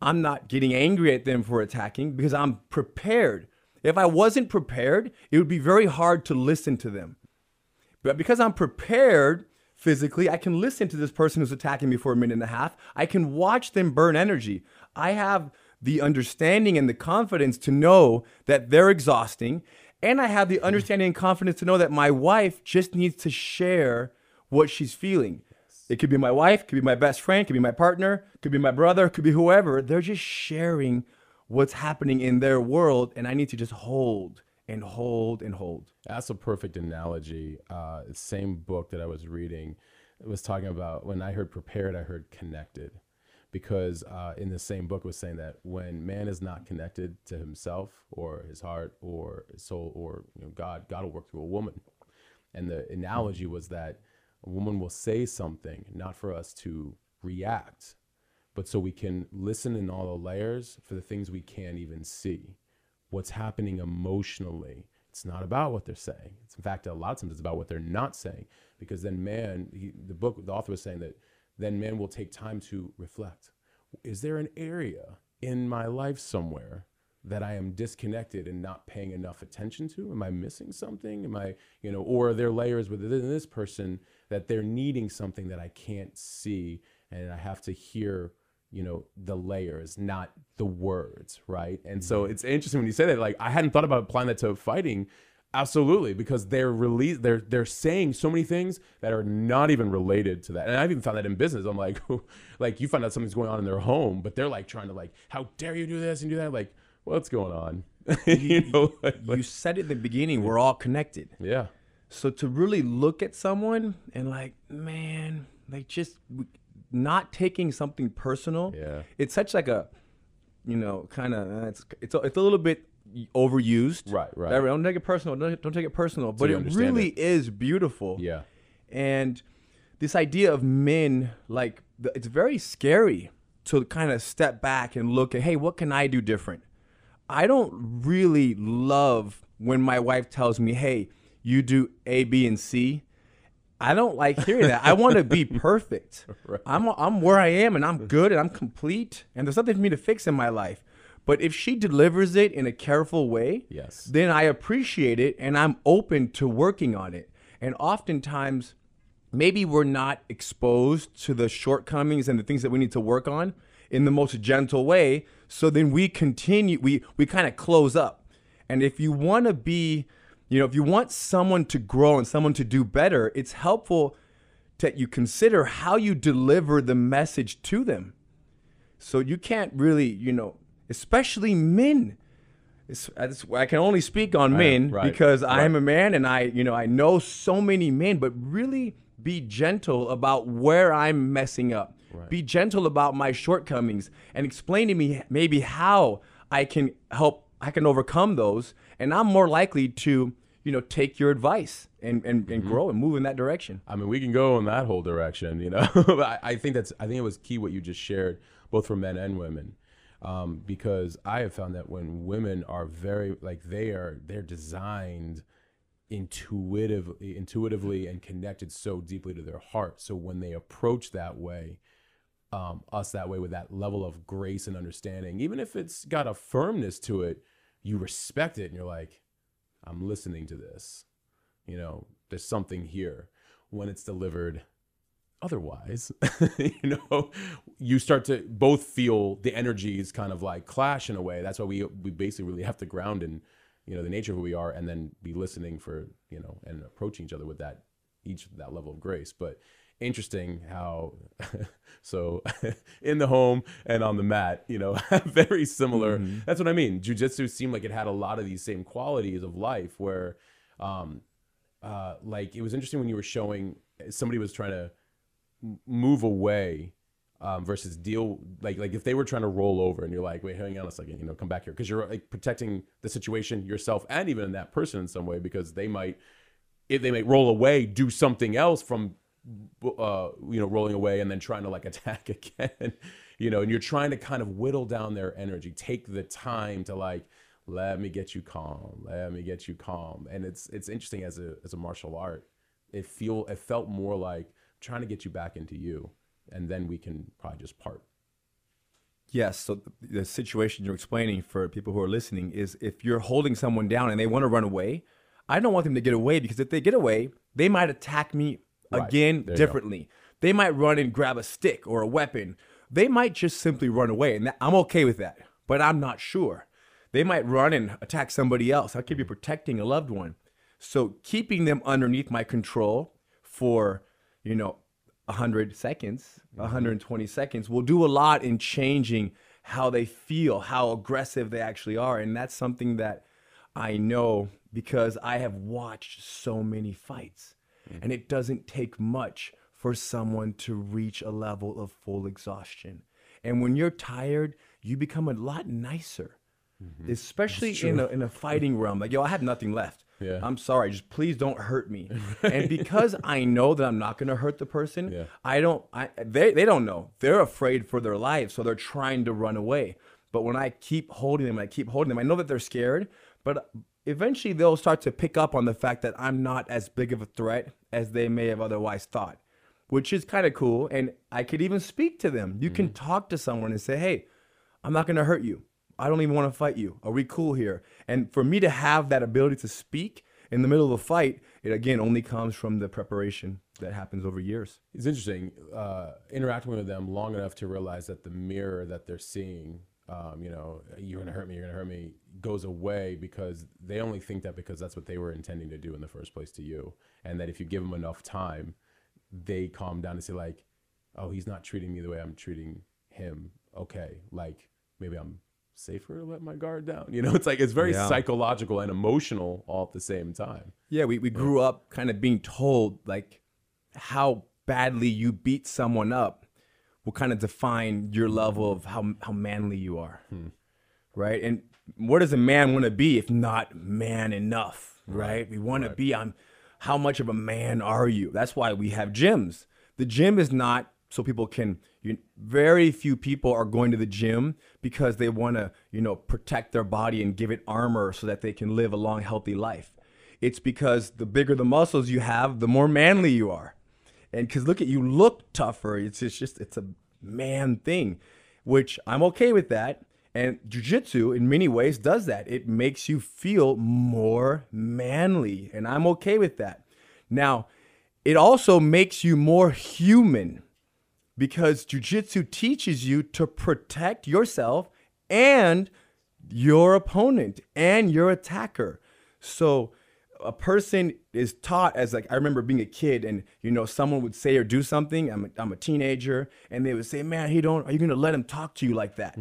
I'm not getting angry at them for attacking because I'm prepared. If I wasn't prepared, it would be very hard to listen to them. But because I'm prepared physically, I can listen to this person who's attacking me for a minute and a half. I can watch them burn energy. I have the understanding and the confidence to know that they're exhausting. And I have the understanding and confidence to know that my wife just needs to share what she's feeling. It could be my wife, could be my best friend, could be my partner, could be my brother, could be whoever. They're just sharing what's happening in their world, and I need to just hold and hold and hold. That's a perfect analogy. Uh, same book that I was reading was talking about when I heard prepared, I heard connected. Because uh, in the same book, was saying that when man is not connected to himself or his heart or his soul or you know, God, God will work through a woman. And the analogy was that a woman will say something, not for us to react, but so we can listen in all the layers for the things we can't even see. What's happening emotionally. It's not about what they're saying. It's in fact a lot of times it's about what they're not saying. Because then man, he, the book, the author was saying that then man will take time to reflect. Is there an area in my life somewhere that I am disconnected and not paying enough attention to? Am I missing something? Am I, you know, or are there layers within this person that they're needing something that I can't see and I have to hear, you know, the layers, not the words, right? And so mm-hmm. it's interesting when you say that. Like I hadn't thought about applying that to fighting. Absolutely, because they're release they're they're saying so many things that are not even related to that. And I've even found that in business. I'm like, like you find out something's going on in their home, but they're like trying to like, how dare you do this and do that? Like, what's going on? you know, like, You said it in the beginning, we're all connected. yeah, So to really look at someone and like, man, like just not taking something personal. Yeah. It's such like a, you know, kind of it's it's a, it's a little bit overused. Right, right. Don't take it personal. Don't, don't take it personal. But you it really it. is beautiful. yeah, And this idea of men, like, it's very scary to kind of step back and look at, hey, what can I do different? I don't really love when my wife tells me, hey, you do A, B, and C. I don't like hearing that. I want to be perfect. I'm, I'm where I am and I'm good and I'm complete and there's nothing for me to fix in my life. But if she delivers it in a careful way, Yes. then I appreciate it and I'm open to working on it. And oftentimes, maybe we're not exposed to the shortcomings and the things that we need to work on in the most gentle way. So then we continue, we, we kind of close up. And if you want to be, you know, if you want someone to grow and someone to do better, it's helpful that you consider how you deliver the message to them. So you can't really, you know, especially men. It's, it's- I can only speak on men right, because I am a man and I, you know, I know so many men, but really be gentle about where I'm messing up. Be gentle about my shortcomings and explain to me maybe how I can help, I can overcome those. And I'm more likely to, you know, take your advice and, and, and grow and move in that direction. I mean, we can go in that whole direction, you know. But I, I think that's I think it was key what you just shared, both for men and women, um, because I have found that when women are very like they are they're designed intuitively, intuitively and connected so deeply to their heart. So when they approach that way, um, us that way with that level of grace and understanding, even if it's got a firmness to it, you respect it and you're like, I'm listening to this. You know, there's something here. When it's delivered otherwise, you know, you start to both feel the energies kind of like clash in a way. That's why we we basically really have to ground in, you know, the nature of who we are and then be listening for, you know, and approaching each other with that each that level of grace. But interesting how so in the home and on the mat, you know, very similar. That's what I mean. Jiu-jitsu seemed like it had a lot of these same qualities of life where um uh like it was interesting when you were showing somebody was trying to move away um, versus deal like like if they were trying to roll over and you're like wait hang on a second you know come back here because you're like protecting the situation yourself and even that person in some way because they might if they might roll away do something else from uh, you know rolling away and then trying to like attack again you know and you're trying to kind of whittle down their energy. Take the time to like let me get you calm. Let me get you calm. And it's it's interesting as a as a martial art it feel it felt more like trying to get you back into you and then we can probably just part. Yes. So the, the situation you're explaining for people who are listening is if you're holding someone down and they want to run away, I don't want them to get away because if they get away, they might attack me Right. again There you go. differently. They might run and grab a stick or a weapon. They might just simply run away, and that, I'm okay with that. But I'm not sure. They might run and attack somebody else. I could be protecting a loved one. So keeping them underneath my control for, you know, 100 seconds, 120 mm-hmm. seconds will do a lot in changing how they feel, how aggressive they actually are. And that's something that I know because I have watched so many fights. Mm-hmm. And it doesn't take much for someone to reach a level of full exhaustion. And when you're tired, you become a lot nicer, mm-hmm. especially in a, in a fighting realm. Like, yo, I have nothing left. Yeah. I'm sorry. Just please don't hurt me. and because I know that I'm not going to hurt the person, Yeah. I don't. I they they don't know. They're afraid for their life, so they're trying to run away. But when I keep holding them, I keep holding them. I know that they're scared, but eventually they'll start to pick up on the fact that I'm not as big of a threat as they may have otherwise thought, which is kind of cool. And I could even speak to them. You can talk to someone and say, "Hey, I'm not going to hurt you. I don't even want to fight you. Are we cool here?" And for me to have that ability to speak in the middle of a fight, it again only comes from the preparation that happens over years. It's interesting uh, interacting with them long enough to realize that the mirror that they're seeing, um, you know, you're gonna hurt me, you're gonna hurt me, goes away because they only think that because that's what they were intending to do in the first place to you, and that if you give them enough time, they calm down and say like, oh, he's not treating me the way I'm treating him. Okay, like maybe I'm safer to let my guard down. You know, it's like it's very Yeah. psychological and emotional all at the same time. Yeah, we, we grew up kind of being told like how badly you beat someone up will kind of define your level of how how manly you are. Hmm. Right? And what does a man want to be if not man enough? Right? We want to be on how much of a man are you? That's why we have gyms. The gym is not so people can you, very few people are going to the gym because they want to you know protect their body and give it armor so that they can live a long healthy life it's because the bigger the muscles you have the more manly you are and because look at you look tougher. It's, it's just it's a man thing which i'm okay with that. And jiu-jitsu in many ways does that. It makes you feel more manly and i'm okay with that. Now it also makes you more human because jujitsu teaches you to protect yourself and your opponent and your attacker. So a person is taught as like I remember being a kid and you know someone would say or do something I'm a, I'm a teenager and they would say man he don't are you going to let him talk to you like that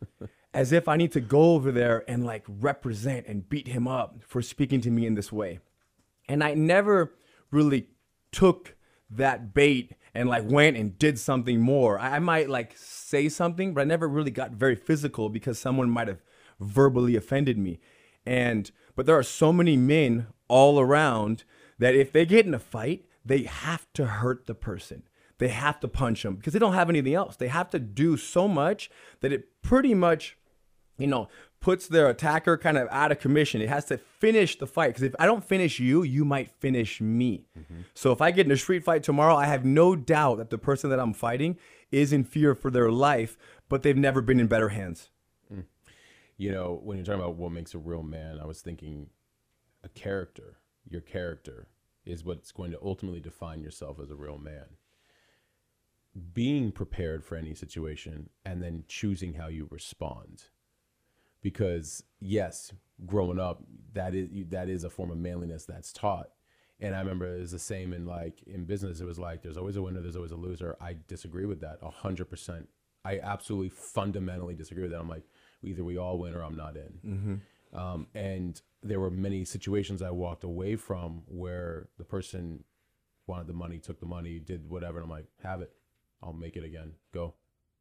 as if I need to go over there and like represent and beat him up for speaking to me in this way and I never really took that bait and like went and did something more. I, I might like say something, but I never really got very physical because someone might have verbally offended me. And but there are so many men all around that if they get in a fight, they have to hurt the person. They have to punch them because they don't have anything else. They have to do so much that it pretty much you know, puts their attacker kind of out of commission. It has to finish the fight because if I don't finish you, you might finish me. Mm-hmm. So if I get in a street fight tomorrow, I have no doubt that the person that I'm fighting is in fear for their life, but they've never been in better hands. You know, when you're talking about what makes a real man, I was thinking a character, your character is what's going to ultimately define yourself as a real man. Being prepared for any situation and then choosing how you respond. Because yes, growing up, that is that is a form of manliness that's taught. And I remember it was the same in like in business. It was like there's always a winner, there's always a loser. I disagree with that hundred percent. I absolutely fundamentally disagree with that. I'm like, either we all win or I'm not in. Um, and there were many situations I walked away from where the person wanted the money, took the money, did whatever. And I'm like, have it. I'll make it again. Go,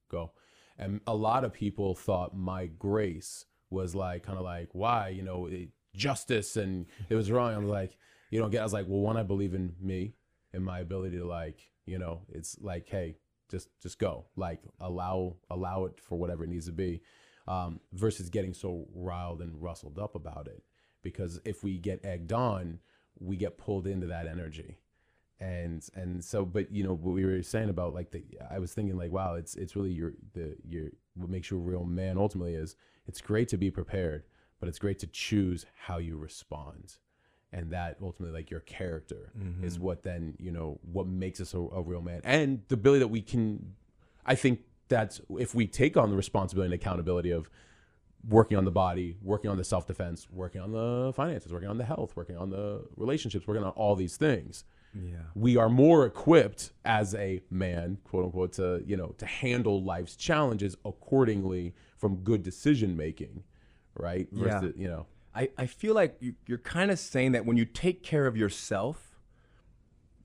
go. And a lot of people thought my grace was like, kind of like, why, you know, it, justice and it was wrong. I'm like, you don't get, I was like, well, one, I believe in me and my ability to like, you know, it's like, hey, just, just go, like allow, allow it for whatever it needs to be um, versus getting so riled and rustled up about it. Because if we get egged on, we get pulled into that energy. And and so, but you know what we were saying about like the, I was thinking like, wow, it's it's really your the your what makes you a real man ultimately is it's great to be prepared, but it's great to choose how you respond, and that ultimately like your character is what then you know what makes us a, a real man, and the ability that we can I think that's if we take on the responsibility and accountability of working on the body, working on the self defense, working on the finances, working on the health, working on the relationships, working on all these things. Yeah. We are more equipped as a man, quote unquote, to you know to handle life's challenges accordingly from good decision making, right? Yeah. You know, I, I feel like you, you're kind of saying that when you take care of yourself,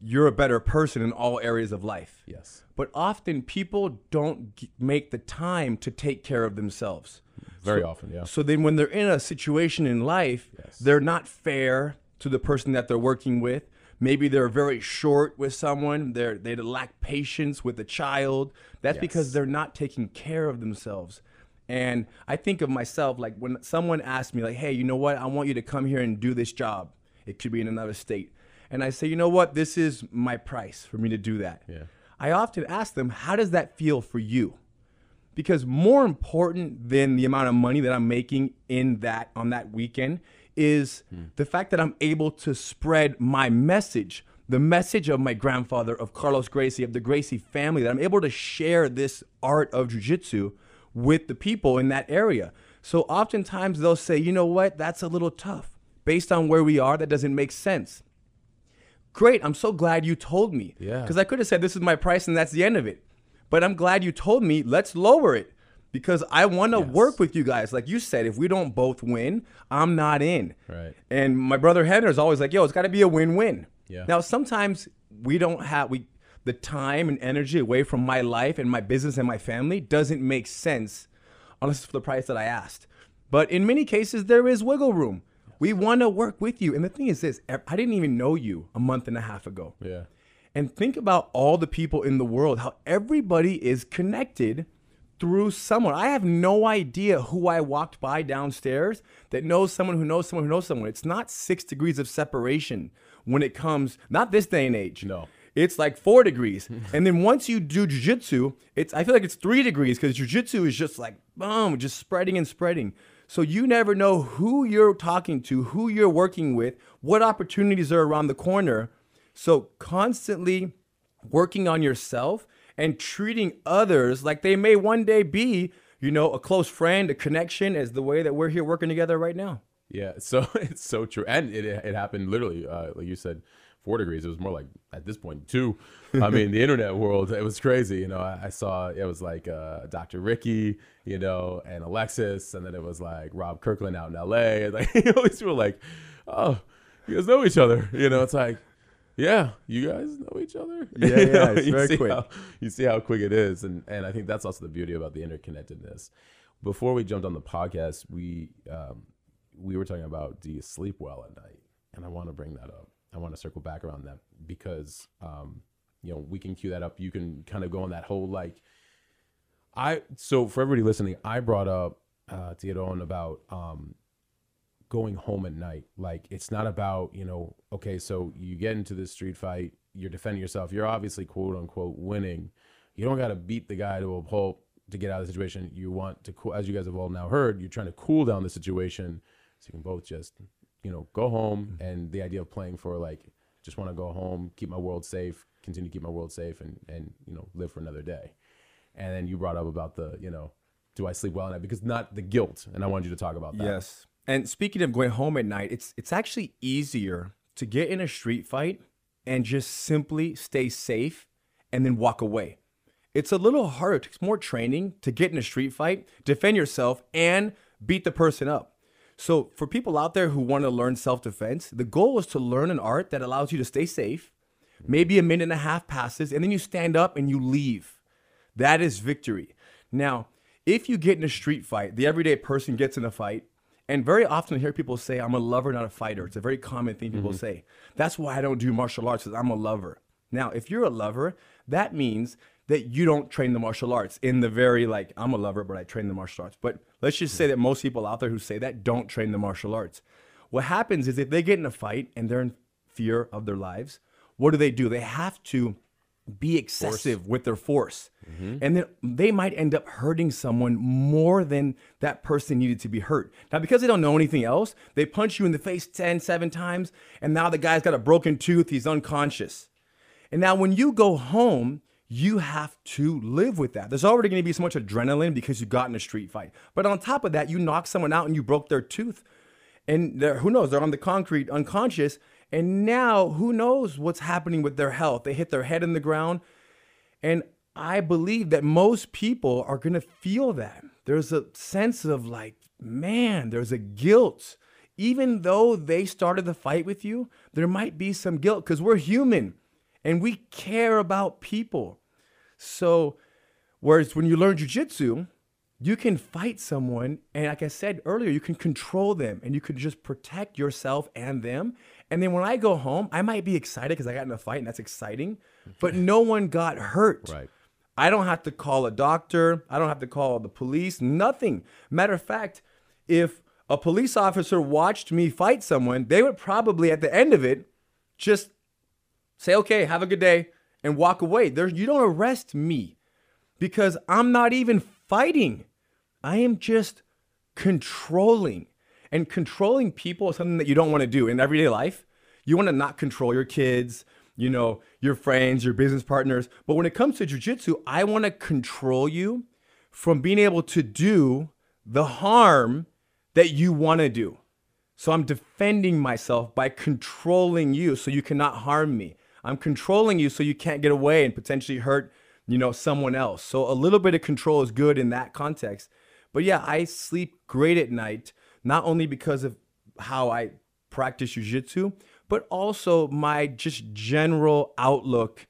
you're a better person in all areas of life. Yes. But often people don't g- make the time to take care of themselves. Very So- often, yeah. So then when they're in a situation in life, Yes. they're not fair to the person that they're working with. Maybe they're very short with someone. They're they lack patience with a child. That's because they're not taking care of themselves. And I think of myself like when someone asks me like, "Hey, you know what? I want you to come here and do this job." It could be in another state. And I say, "You know what? This is my price for me to do that." Yeah. I often ask them, "How does that feel for you?" because more important than the amount of money that I'm making in that on that weekend is hmm. the fact that I'm able to spread my message, the message of my grandfather, of Carlos Gracie, of the Gracie family, that I'm able to share this art of jujitsu with the people in that area. So oftentimes they'll say, you know what, that's a little tough. Based on where we are, that doesn't make sense. Great, I'm so glad you told me. Yeah. Because I could have said this is my price and that's the end of it. But I'm glad you told me, let's lower it. Because I want to Yes. work with you guys. Like you said, if we don't both win, I'm not in. Right. And my brother Rener is always like, yo, it's got to be a win-win. Yeah. Now sometimes we don't have we the time and energy away from my life and my business and my family doesn't make sense unless it's for the price that I asked. But in many cases, there is wiggle room. We want to work with you. And the thing is this I didn't even know you a month and a half ago. Yeah. And think about all the people in the world, how everybody is connected through someone. I have no idea who I walked by downstairs that knows someone who knows someone who knows someone. It's not six degrees of separation when it comes, not this day and age. No. It's like four degrees. and then once you do jujitsu, it's I feel like it's three degrees because jujitsu is just like boom, just spreading and spreading. So you never know who you're talking to, who you're working with, what opportunities are around the corner. So constantly working on yourself and treating others like they may one day be, you know, a close friend, a connection, is the way that we're here working together right now. Yeah, so it's so true, and it it happened literally, uh, like you said, four degrees. It was more like at this point two. I mean, the internet world, it was crazy. You know, I, I saw it was like uh, Dr. Ricky, you know, and Alexis, and then it was like Rob Kirkland out in L.A. And like you know, these people like, oh, you guys know each other. You know, it's like. Yeah, you guys know each other. Yeah, You know, yeah, it's you very see quick. How, you see how quick it is, and and I think that's also the beauty about the interconnectedness. Before we jumped on the podcast, we um, we were talking about do you sleep well at night, and I want to bring that up. I want to circle back around that because um, you know we can cue that up. You can kind of go on that whole like I so for everybody listening, I brought up uh, on about um, going home at night. Like it's not about you know okay, so you get into this street fight, you're defending yourself, you're obviously quote unquote winning. You don't got to beat the guy to a pulp to get out of the situation. You want to, cool, as you guys have all now heard, you're trying to cool down the situation so you can both just you know go home. Mm-hmm. And the idea of playing for like just want to go home, keep my world safe, continue to keep my world safe, and and you know live for another day. And then you brought up about the you know do I sleep well at night because not the guilt, and I wanted you to talk about that. Yes. And speaking of going home at night, it's it's actually easier to get in a street fight and just simply stay safe and then walk away. It's a little harder, it takes more training to get in a street fight, defend yourself, and beat the person up. So for people out there who want to learn self-defense, the goal is to learn an art that allows you to stay safe. Maybe a minute and a half passes, and then you stand up and you leave. That is victory. Now, if you get in a street fight, the everyday person gets in a fight, and very often I hear people say, I'm a lover, not a fighter. It's a very common thing people mm-hmm. say. That's why I don't do martial arts, because I'm a lover. Now, if you're a lover, that means that you don't train the martial arts in the very like, I'm a lover, but I train the martial arts. But let's just say that most people out there who say that don't train the martial arts. What happens is if they get in a fight and they're in fear of their lives, what do they do? They have to be excessive with their force. Mm-hmm. And then they might end up hurting someone more than that person needed to be hurt. Now, because they don't know anything else, they punch you in the face 10, seven times, and now the guy's got a broken tooth, he's unconscious. And now when you go home, you have to live with that. There's already going to be so much adrenaline because you got in a street fight. But on top of that, you knock someone out and you broke their tooth. And who knows, they're on the concrete unconscious. And now who knows what's happening with their health? They hit their head in the ground. And I believe that most people are going to feel that. There's a sense of like, man, there's a guilt even though they started the fight with you, there might be some guilt because we're human and we care about people. So, whereas when you learn jujitsu, you can fight someone, and like I said earlier, you can control them and you can just protect yourself and them. And then when I go home, I might be excited because I got in a fight and that's exciting, but no one got hurt. Right. I don't have to call a doctor. I don't have to call the police. Nothing. Matter of fact, if a police officer watched me fight someone, they would probably at the end of it just say, okay, have a good day, and walk away. There, you don't arrest me because I'm not even fighting. I am just controlling. And controlling people is something that you don't want to do in everyday life. You want to not control your kids, you know, your friends, your business partners. But when it comes to jujitsu, I want to control you from being able to do the harm that you want to do. So I'm defending myself by controlling you so you cannot harm me. I'm controlling you so you can't get away and potentially hurt, you know, someone else. So a little bit of control is good in that context. But yeah, I sleep great at night, not only because of how I practice jujitsu, but also my just general outlook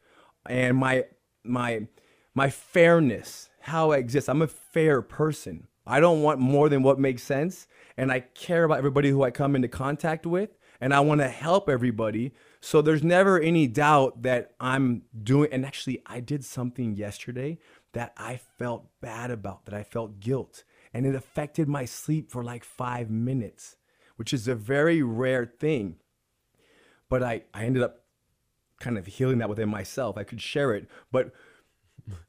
and my my my fairness, how I exist. I'm a fair person. I don't want more than what makes sense. And I care about everybody who I come into contact with. And I want to help everybody. So there's never any doubt that I'm doing. And actually, I did something yesterday that I felt bad about, that I felt guilt. And it affected my sleep for like five minutes, which is a very rare thing. But I, I ended up kind of healing that within myself. I could share it. But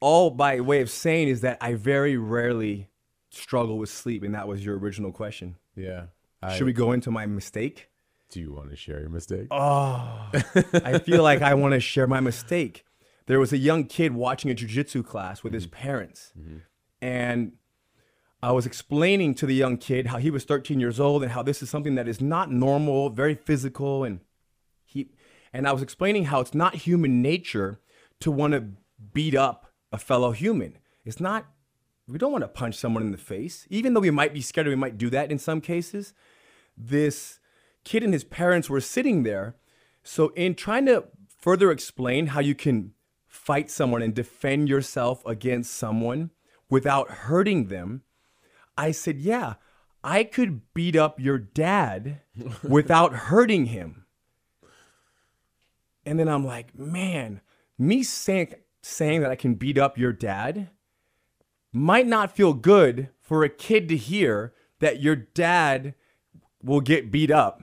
all by way of saying is that I very rarely struggle with sleep, and that was your original question. Yeah. I, Should we go into my mistake? Do you want to share your mistake? Oh, I feel like I want to share my mistake. There was a young kid watching a jujitsu class with his mm-hmm. parents, mm-hmm. and I was explaining to the young kid how he was 13 years old and how this is something that is not normal, very physical, and he and I was explaining how it's not human nature to want to beat up a fellow human. It's not we don't want to punch someone in the face, even though we might be scared, we might do that in some cases. This kid and his parents were sitting there. So, in trying to further explain how you can fight someone and defend yourself against someone without hurting them, I said, Yeah, I could beat up your dad without hurting him. And then I'm like, Man, me saying, saying that I can beat up your dad might not feel good for a kid to hear that your dad will get beat up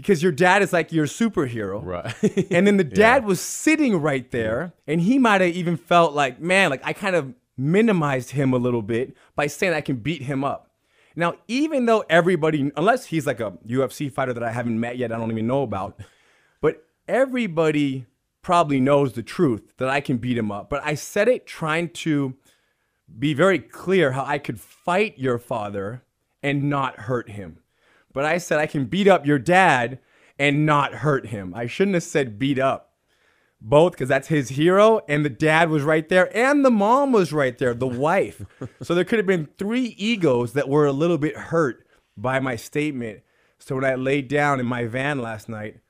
because your dad is like your superhero. Right. And then the dad was sitting right there and he might have even felt like, man, like I kind of minimized him a little bit by saying I can beat him up. Now, even though everybody, unless he's like a UFC fighter that I haven't met yet, I don't even know about, but everybody probably knows the truth that I can beat him up. But I said it trying to be very clear how I could fight your father and not hurt him. But I said I can beat up your dad and not hurt him. I shouldn't have said beat up. Both because that's his hero, and the dad was right there, and the mom was right there, the wife. so there could have been three egos that were a little bit hurt by my statement. So when I laid down in my van last night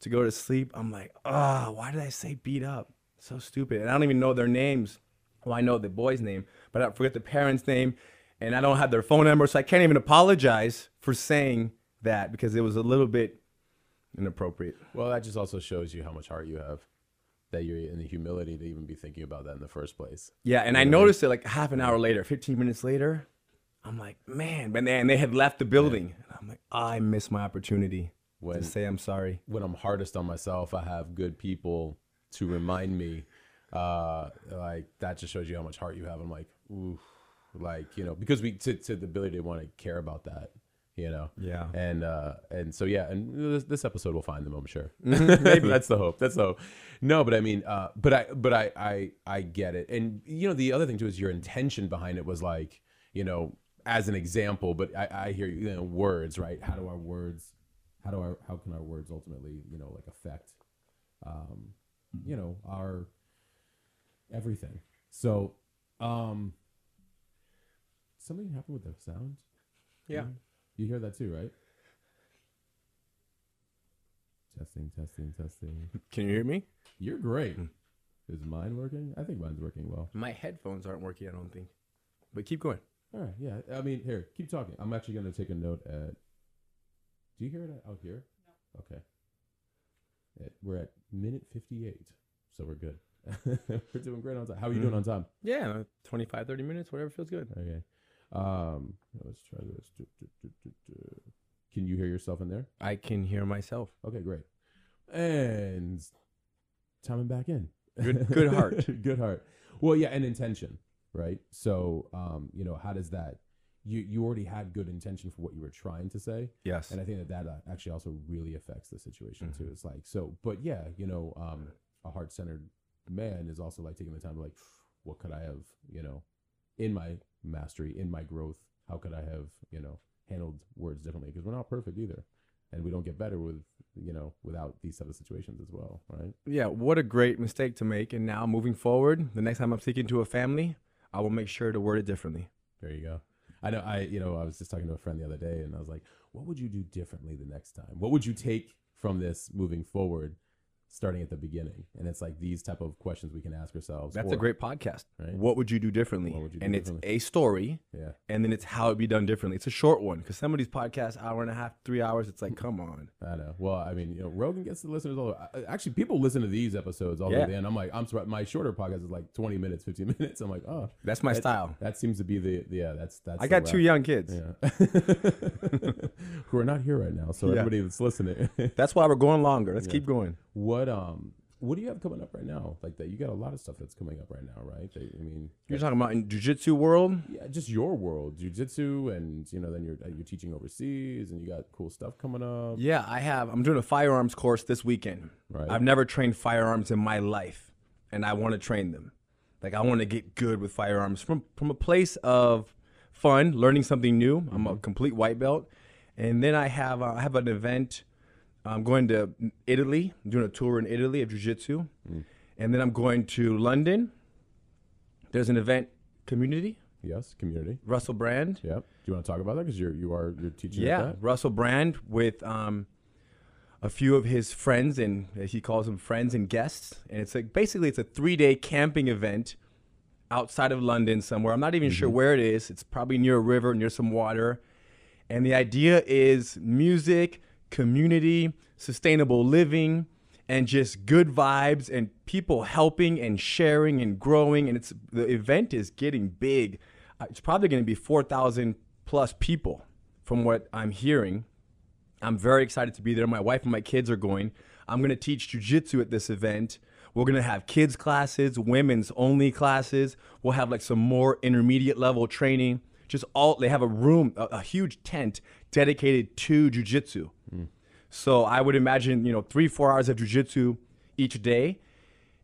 to go to sleep, I'm like, ah, why did I say beat up? So stupid. And I don't even know their names. Well, I know the boy's name, but I forget the parent's name, and I don't have their phone number, so I can't even apologize for saying that because it was a little bit inappropriate. well, that just also shows you how much heart you have. That you're in the humility to even be thinking about that in the first place. Yeah, and I noticed it like half an hour later, 15 minutes later. I'm like, man, but and they had left the building. And I'm like, I missed my opportunity When- to say I'm sorry. when I'm hardest on myself, I have good people to remind me. Uh, like that just shows you how much heart you have. I'm like, ooh, like you know, because we to, to the ability to want to care about that, you know. Yeah. And uh, and so yeah, and this, this episode will find them, I'm sure. Mm-hmm, maybe. That's the hope. That's the hope. No, but I mean, uh, but I but I I I get it. And you know, the other thing too is your intention behind it was like, you know, as an example. But I, I hear you, you know, words, right? How do our words how do our how can our words ultimately you know like affect um you know our everything so um something happened with the sound Yeah. You hear that too right Testing, testing, testing. Can you hear me? You're great. Is mine working? I think mine's working well. My headphones aren't working, I don't think. But keep going. All right, yeah. I mean, here, keep talking. I'm actually going to take a note at. Do you hear it out here? No. Okay. It- we're at minute 58, so we're good. we're doing great on time. How are you doing mm-hmm. on time? Yeah, 25, 30 minutes, whatever feels good. Okay. Um, let's try this. Can you hear yourself in there? I can hear myself. Okay, great. And timing back in. Good- good heart. good heart. Well, yeah, and intention, right? So, um, you know, how does that? You you already had good intention for what you were trying to say, Yes. and I think that that uh, actually also really affects the situation too. Mm-hmm. It's like so, but yeah, you know, um, a heart centered man is also like taking the time to like, what could I have, you know, in my mastery, in my growth, how could I have, you know, handled words differently? Because we're not perfect either, and we don't get better with, you know, without these type of situations as well, right? yeah, what a great mistake to make. And now moving forward, the next time I'm speaking to a family, I will make sure to word it differently. There you go. I know. I you know I was just talking to a friend the other day, and I was like, "What would you do differently the next time? What would you take from this moving forward, starting at the beginning?" And it's like these type of questions we can ask ourselves. That's or- a great podcast. Right. What would you do differently? You do and differently? it's a story, Yeah. and then it's how it'd be done differently. It's a short one because some of these podcasts, hour and a half, three hours. It's like, come on. I know. Well, I mean, you know, Rogan gets the listeners all. Actually, people listen to these episodes all the way Yeah. to the end. I'm like, I'm surprised. My shorter podcast is like 20 minutes, 15 minutes. I'm like, oh, That's my that- style. That seems to be the yeah. That's that's. I the got two young kids. Yeah. Who are not here right now. So Yeah. everybody that's listening. That's why we're going longer. Let's keep going. What um what do you have coming up right now? Like that you got a lot of stuff that's coming up right now, right? That, I mean, You're talking about in jujitsu world. yeah, just your world, jujitsu, and you know, then you're uh, you're teaching overseas, and you got cool stuff coming up, Yeah, I have. I'm doing a firearms course this weekend. right? I've never trained firearms in my life, and I want to train them. Like I want to get good with firearms from from a place of fun, learning something new. I'm a complete white belt, and then I have uh, I have an event. I'm going to Italy. I'm doing a tour in Italy of jiu-jitsu, and then I'm going to London. There's an event community. yes, community. Russell Brand. Yeah. Do you want to talk about that because you're you are you're teaching? Yeah, that? Russell Brand with um, a few of his friends, and he calls them friends and guests. And it's like basically it's a three day camping event outside of London somewhere. I'm not even sure where it is. It's probably near a river, near some water. And the idea is music, community, sustainable living, and just good vibes and people helping and sharing and growing. And it's the event is getting big. Uh, It's probably going to be 4,000 plus people from what I'm hearing. I'm very excited to be there. My wife and my kids are going. I'm going to teach jujitsu at this event. We're going to have kids classes, women's only classes. We'll have like some more intermediate level training. Just all they have a room, a, a huge tent dedicated to jujitsu. So I would imagine, you know, three, four hours of jujitsu each day.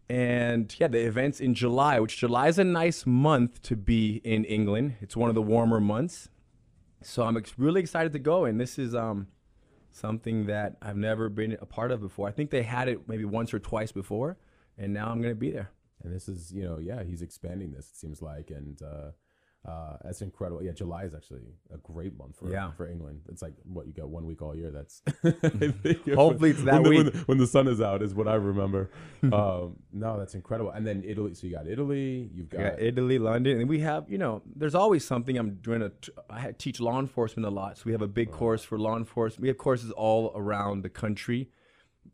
And yeah, the event's in July, which July is a nice month to be in England. It's one of the warmer months. So I'm ex- really excited to go. And this is um, something that I've never been a part of before. I think they had it maybe once or twice before. And now I'm going to be there. And this is you know yeah he's expanding this it seems like and. uh uh, that's incredible. Yeah, July is actually a great month for Yeah. for England. It's like what you got one week all year. That's Hopefully it's that when when week. the- when the sun is out is what I remember. um, no, that's incredible. And then Italy. So you got Italy. You've got Yeah, Italy, London, and we have, you know, there's always something. I'm doing a, t- I teach law enforcement a lot, so we have a big course for law enforcement. We have courses all around the country,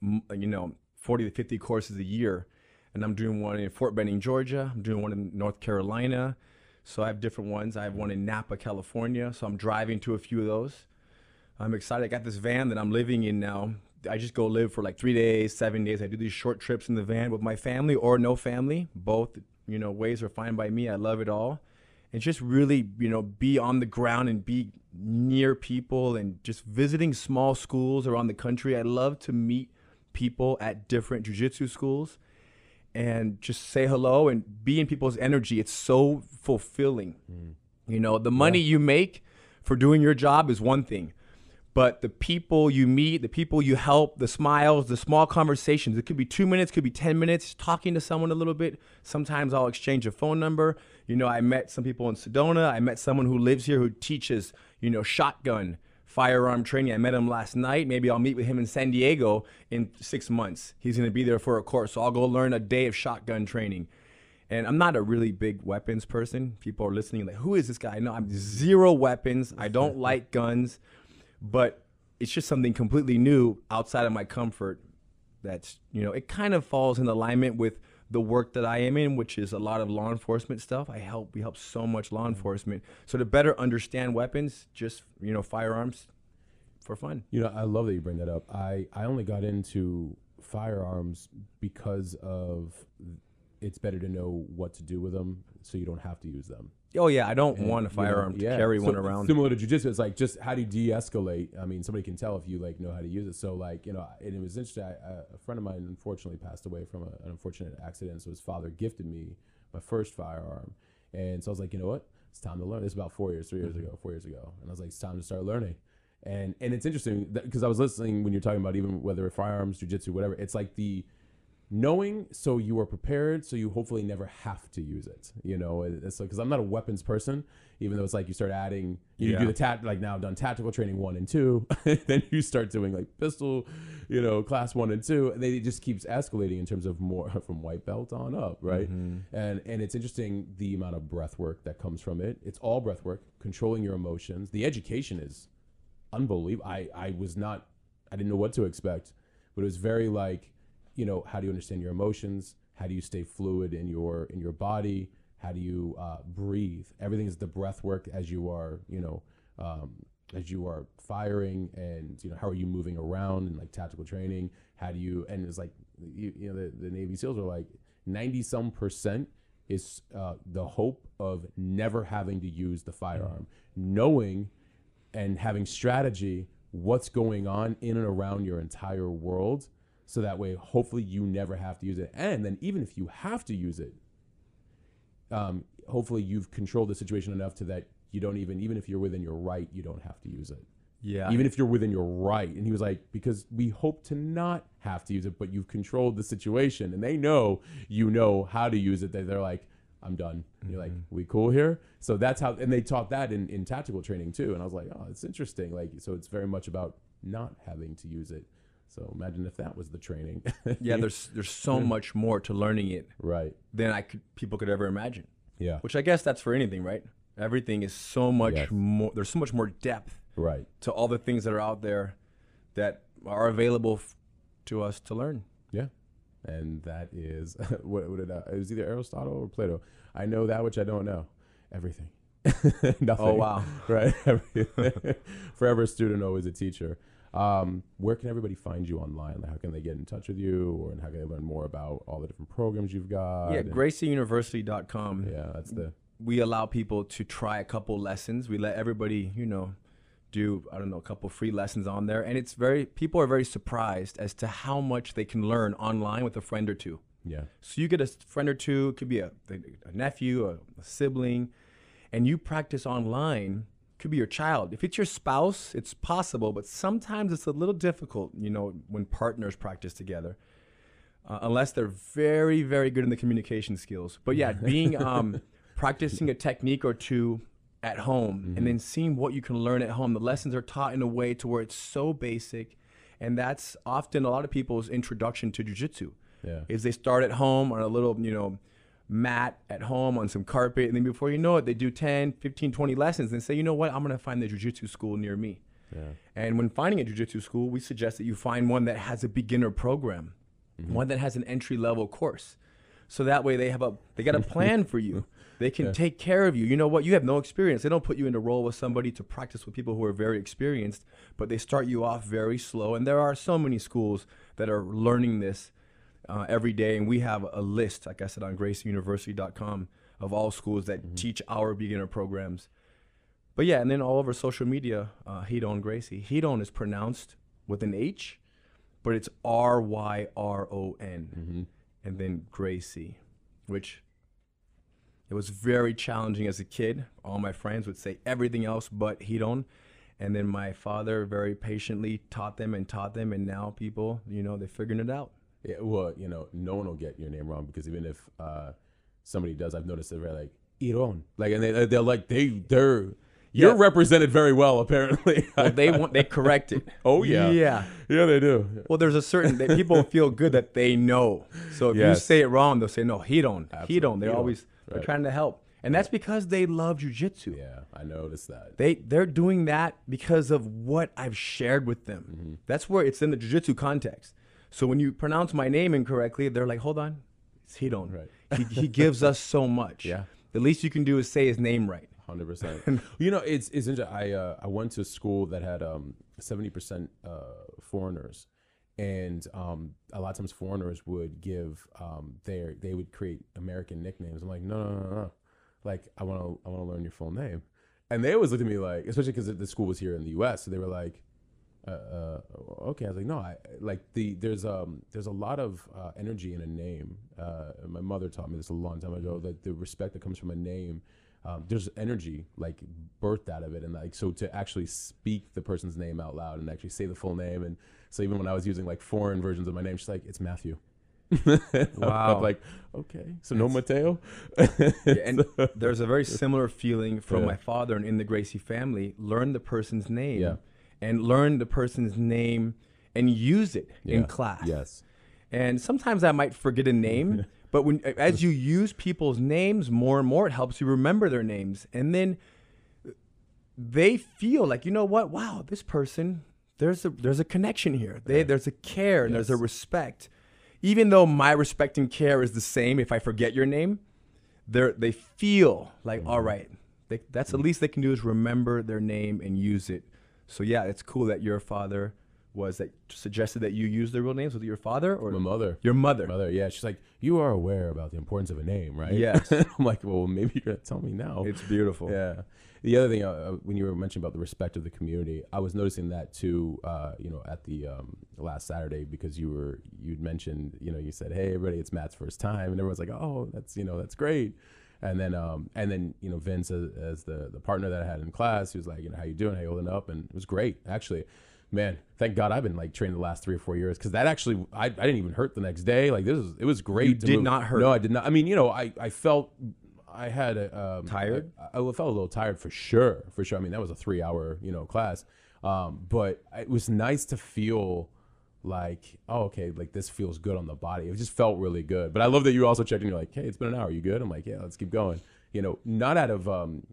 you know, 40 to 50 courses a year, and I'm doing one in Fort Benning, Georgia. I'm doing one in North Carolina, so I have different ones. I have one in Napa, California, so I'm driving to a few of those. I'm excited. I got this van that I'm living in now. I just go live for like three days, seven days. I do these short trips in the van with my family or no family. Both, you know, ways are fine by me. I love it all. And just really, you know, be on the ground and be near people and just visiting small schools around the country. I love to meet people at different jujitsu schools and just say hello and be in people's energy. It's so fulfilling. Mm. You know, the money you make for doing your job is one thing, but the people you meet, the people you help, the smiles, the small conversations, it could be two minutes, could be 10 minutes, talking to someone a little bit. Sometimes I'll exchange a phone number. You know, I met some people in Sedona. I met someone who lives here who teaches, you know, shotgun, firearm training. I met him last night. Maybe I'll meet with him in San Diego in six months. He's going to be there for a course. So I'll go learn a day of shotgun training. And I'm not a really big weapons person. People are listening like, who is this guy? No, I'm zero weapons. I don't like guns, but it's just something completely new outside of my comfort. That's, you know, it kind of falls in alignment with the work that I am in, which is a lot of law enforcement stuff. I help, we help so much law mm-hmm. enforcement. So to better understand weapons, just, you know, firearms for fun. You know, I love that you bring that up. I, I only got into firearms because of it's better to know what to do with them so you don't have to use them. Oh yeah, I don't want a You know, firearm to yeah. carry So one around. Similar to jujitsu, it's like just how do you de-escalate? I mean, somebody can tell if you like know how to use it. So like you know, and it was interesting. I, I, a friend of mine unfortunately passed away from a, an unfortunate accident. So his father gifted me my first firearm, and so I was like, you know what? It's time to learn. This is about four years, three years Mm-hmm. ago, four years ago, and I was like, it's time to start learning. And and it's interesting because I was listening when you're talking about even whether firearms, jujitsu, whatever. It's like the knowing so you are prepared so you hopefully never have to use it you know it's because i'm not a weapons person even though it's like you start adding you Yeah. do the tat like now i've done tactical training one and two then you start doing like pistol you know class one and two and they it just keeps escalating in terms of more from white belt on up right Mm-hmm. and and it's interesting the amount of breath work that comes from it it's all breath work controlling your emotions the education is unbelievable. I, I was not, I didn't know what to expect, but it was very like, you know, how do you understand your emotions? How do you stay fluid in your in your body? How do you uh, breathe? Everything is the breath work as you are, you know, um, as you are firing, and you know, how are you moving around in like tactical training? How do you? And it's like, you, you know, the, the Navy SEALs are like ninety some percent is uh, the hope of never having to use the firearm, knowing and having strategy what's going on in and around your entire world so that way hopefully you never have to use it. And then even if you have to use it um, hopefully you've controlled the situation enough to that you don't even even if you're within your right you don't have to use it. Yeah. even if you're within your right. And he was like because we hope to not have to use it but you've controlled the situation and they know you know how to use it. They, they're like i'm done. And you're like we cool here? So that's how and they taught that in, in tactical training too. And i was like oh it's interesting. Like so it's very much about not having to use it so imagine if that was the training yeah, there's there's so much more to learning it right than I could people could ever imagine. yeah Which I guess that's for anything, right? Everything is so much Yes. more. There's so much more depth right to all the things that are out there that are available to us to learn. Yeah, and that is what, what did I, it was either Aristotle or Plato. I know that which I don't know. Everything. Nothing. Oh, wow. right. Forever a student, always a teacher. Um, where can everybody find you online? Like, how can they get in touch with you, or and how can they learn more about all the different programs you've got? yeah, GracieUniversity.com. Yeah, that's the we allow people to try a couple lessons. We let everybody, you know, do I don't know a couple free lessons on there, and it's very people are very surprised as to how much they can learn online with a friend or two. yeah. So you get a friend or two, it could be a, a nephew, a, a sibling, and you practice online. Could be your child. If it's your spouse, it's possible, but sometimes it's a little difficult. You know, when partners practice together, uh, unless they're very, very good in the communication skills. But yeah, being um, practicing a technique or two at home, and then seeing what you can learn at home. The lessons are taught in a way to where it's so basic, and that's often a lot of people's introduction to jujitsu Yeah. is they start at home on a little, you know, mat at home on some carpet. And then before you know it, they do 10, 15, 20 lessons and say, you know what, I'm going to find the jujitsu school near me. Yeah. And when finding a jujitsu school, we suggest that you find one that has a beginner program, mm-hmm. one that has an entry level course. So that way they have a they got a plan for you. They can take care of you. You know what? You have no experience. They don't put you in a role with somebody to practice with people who are very experienced, but they start you off very slow. And there are so many schools that are learning this uh, every day. And we have a list, like I said, on gracieuniversity.com of all schools that teach our beginner programs. But yeah, and then all over social media, uh, Ryron Gracie. Ryron is pronounced with an H, but it's R Y R O N, and then Gracie, which it was very challenging as a kid. All my friends would say everything else but Ryron. And then my father very patiently taught them and taught them, and now people, you know, they're figuring it out. Yeah, well, you know, no one will get your name wrong because even if uh, somebody does, I've noticed they're very like Iron, like, and they they're like they they're You're Yeah. represented very well, apparently. Well, they want they correct it. Oh, yeah. Yeah. yeah, they do. Well, there's a certain that people feel good that they know. So if you say it wrong, they'll say no, he don't. He don't. They're He don't. always they're Right. trying to help, and that's because they love jujitsu. Yeah, I noticed that. They they're doing that because of what I've shared with them. Mm-hmm. That's where it's in the jujitsu context. So when you pronounce my name incorrectly, they're like, "Hold on, it's Ryron. Right. He, he gives us so much. Yeah. The least you can do is say his name right. Hundred percent. You know, it's it's interesting. I uh, I went to a school that had um seventy percent uh foreigners, and um a lot of times foreigners would give um their they would create American nicknames. I'm like, no, no, no, no. Like I want to I want to learn your full name, and they always looked at me like, especially because the school was here in the U.S. So they were like, uh, uh, okay. I was like, no, I like the there's um there's a lot of uh, energy in a name. Uh, my mother taught me this a long time ago that the respect that comes from a name, um, there's energy like birthed out of it, and like so to actually speak the person's name out loud and actually say the full name, and so even when I was using like foreign versions of my name, she's like, it's Matthew. Wow. I'm like, okay, so no Mateo. Yeah, and there's a very similar feeling from Yeah. my father and in the Gracie family. Learn the person's name Yeah. And learn the person's name and use it in class. Yes. And sometimes I might forget a name, but when as you use people's names more and more, it helps you remember their names. And then they feel like, you know what? Wow, this person, there's a there's a connection here. They, There's a care and there's a respect. Even though my respect and care is the same if I forget your name, they they feel like, Mm-hmm. all right, they, that's the least they can do is remember their name and use it. So yeah, it's cool that your father was that suggested that you use their real names with your father or My mother. your mother. Mother, yeah, she's like, you are aware about the importance of a name, right? Yes. I'm like, well, maybe you're gonna tell me now. It's beautiful. Yeah. The other thing, uh, when you were mentioning about the respect of the community, I was noticing that too. Uh, you know, at the um, last Saturday because you were you'd mentioned, you know, you said, "Hey, everybody, it's Matt's first time," and everyone's like, "Oh, that's you know, that's great." And then, um, and then, you know, Vince as, as the the partner that I had in class, he was like, "You know, how you doing? How you holding up?" And it was great, actually. Man, thank God I've been like training the last three or four years because that actually I, I didn't even hurt the next day. Like this was it was great. You did move- not hurt. No, I did not. I mean, you know, I I felt I had a um, Tired? I, I felt a little tired for sure, for sure. I mean, that was a three-hour, you know, class. Um, but it was nice to feel like, oh, okay, like this feels good on the body. It just felt really good. But I love that you also checked and you're like, hey, it's been an hour. You good? I'm like, yeah, let's keep going. You know, not out of, um,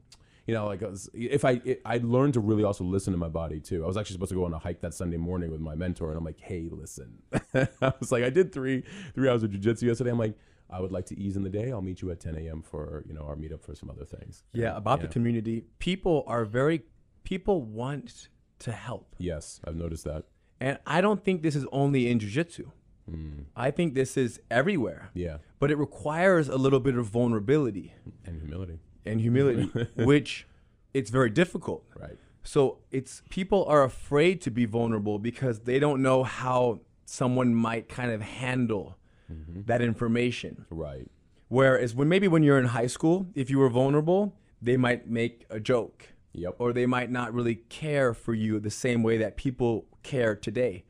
you know, like I was, if I, it, I learned to really also listen to my body too. I was actually supposed to go on a hike that Sunday morning with my mentor, and I'm like, hey, listen. I was like, I did three three hours of jujitsu yesterday. I'm like, I would like to ease in the day. I'll meet you at 10 a.m. for you know our meetup for some other things. Yeah, about Yeah. the community. People are very people want to help. Yes, I've noticed that. And I don't think this is only in jiu-jitsu. Hmm. I think this is everywhere. Yeah, But it requires a little bit of vulnerability and humility. and humility, which it's very difficult. Right. So it's people are afraid to be vulnerable because they don't know how someone might kind of handle mm-hmm. that information. Right. Whereas when maybe when you're in high school, if you were vulnerable, they might make a joke. Yep. Or they might not really care for you the same way that people care today.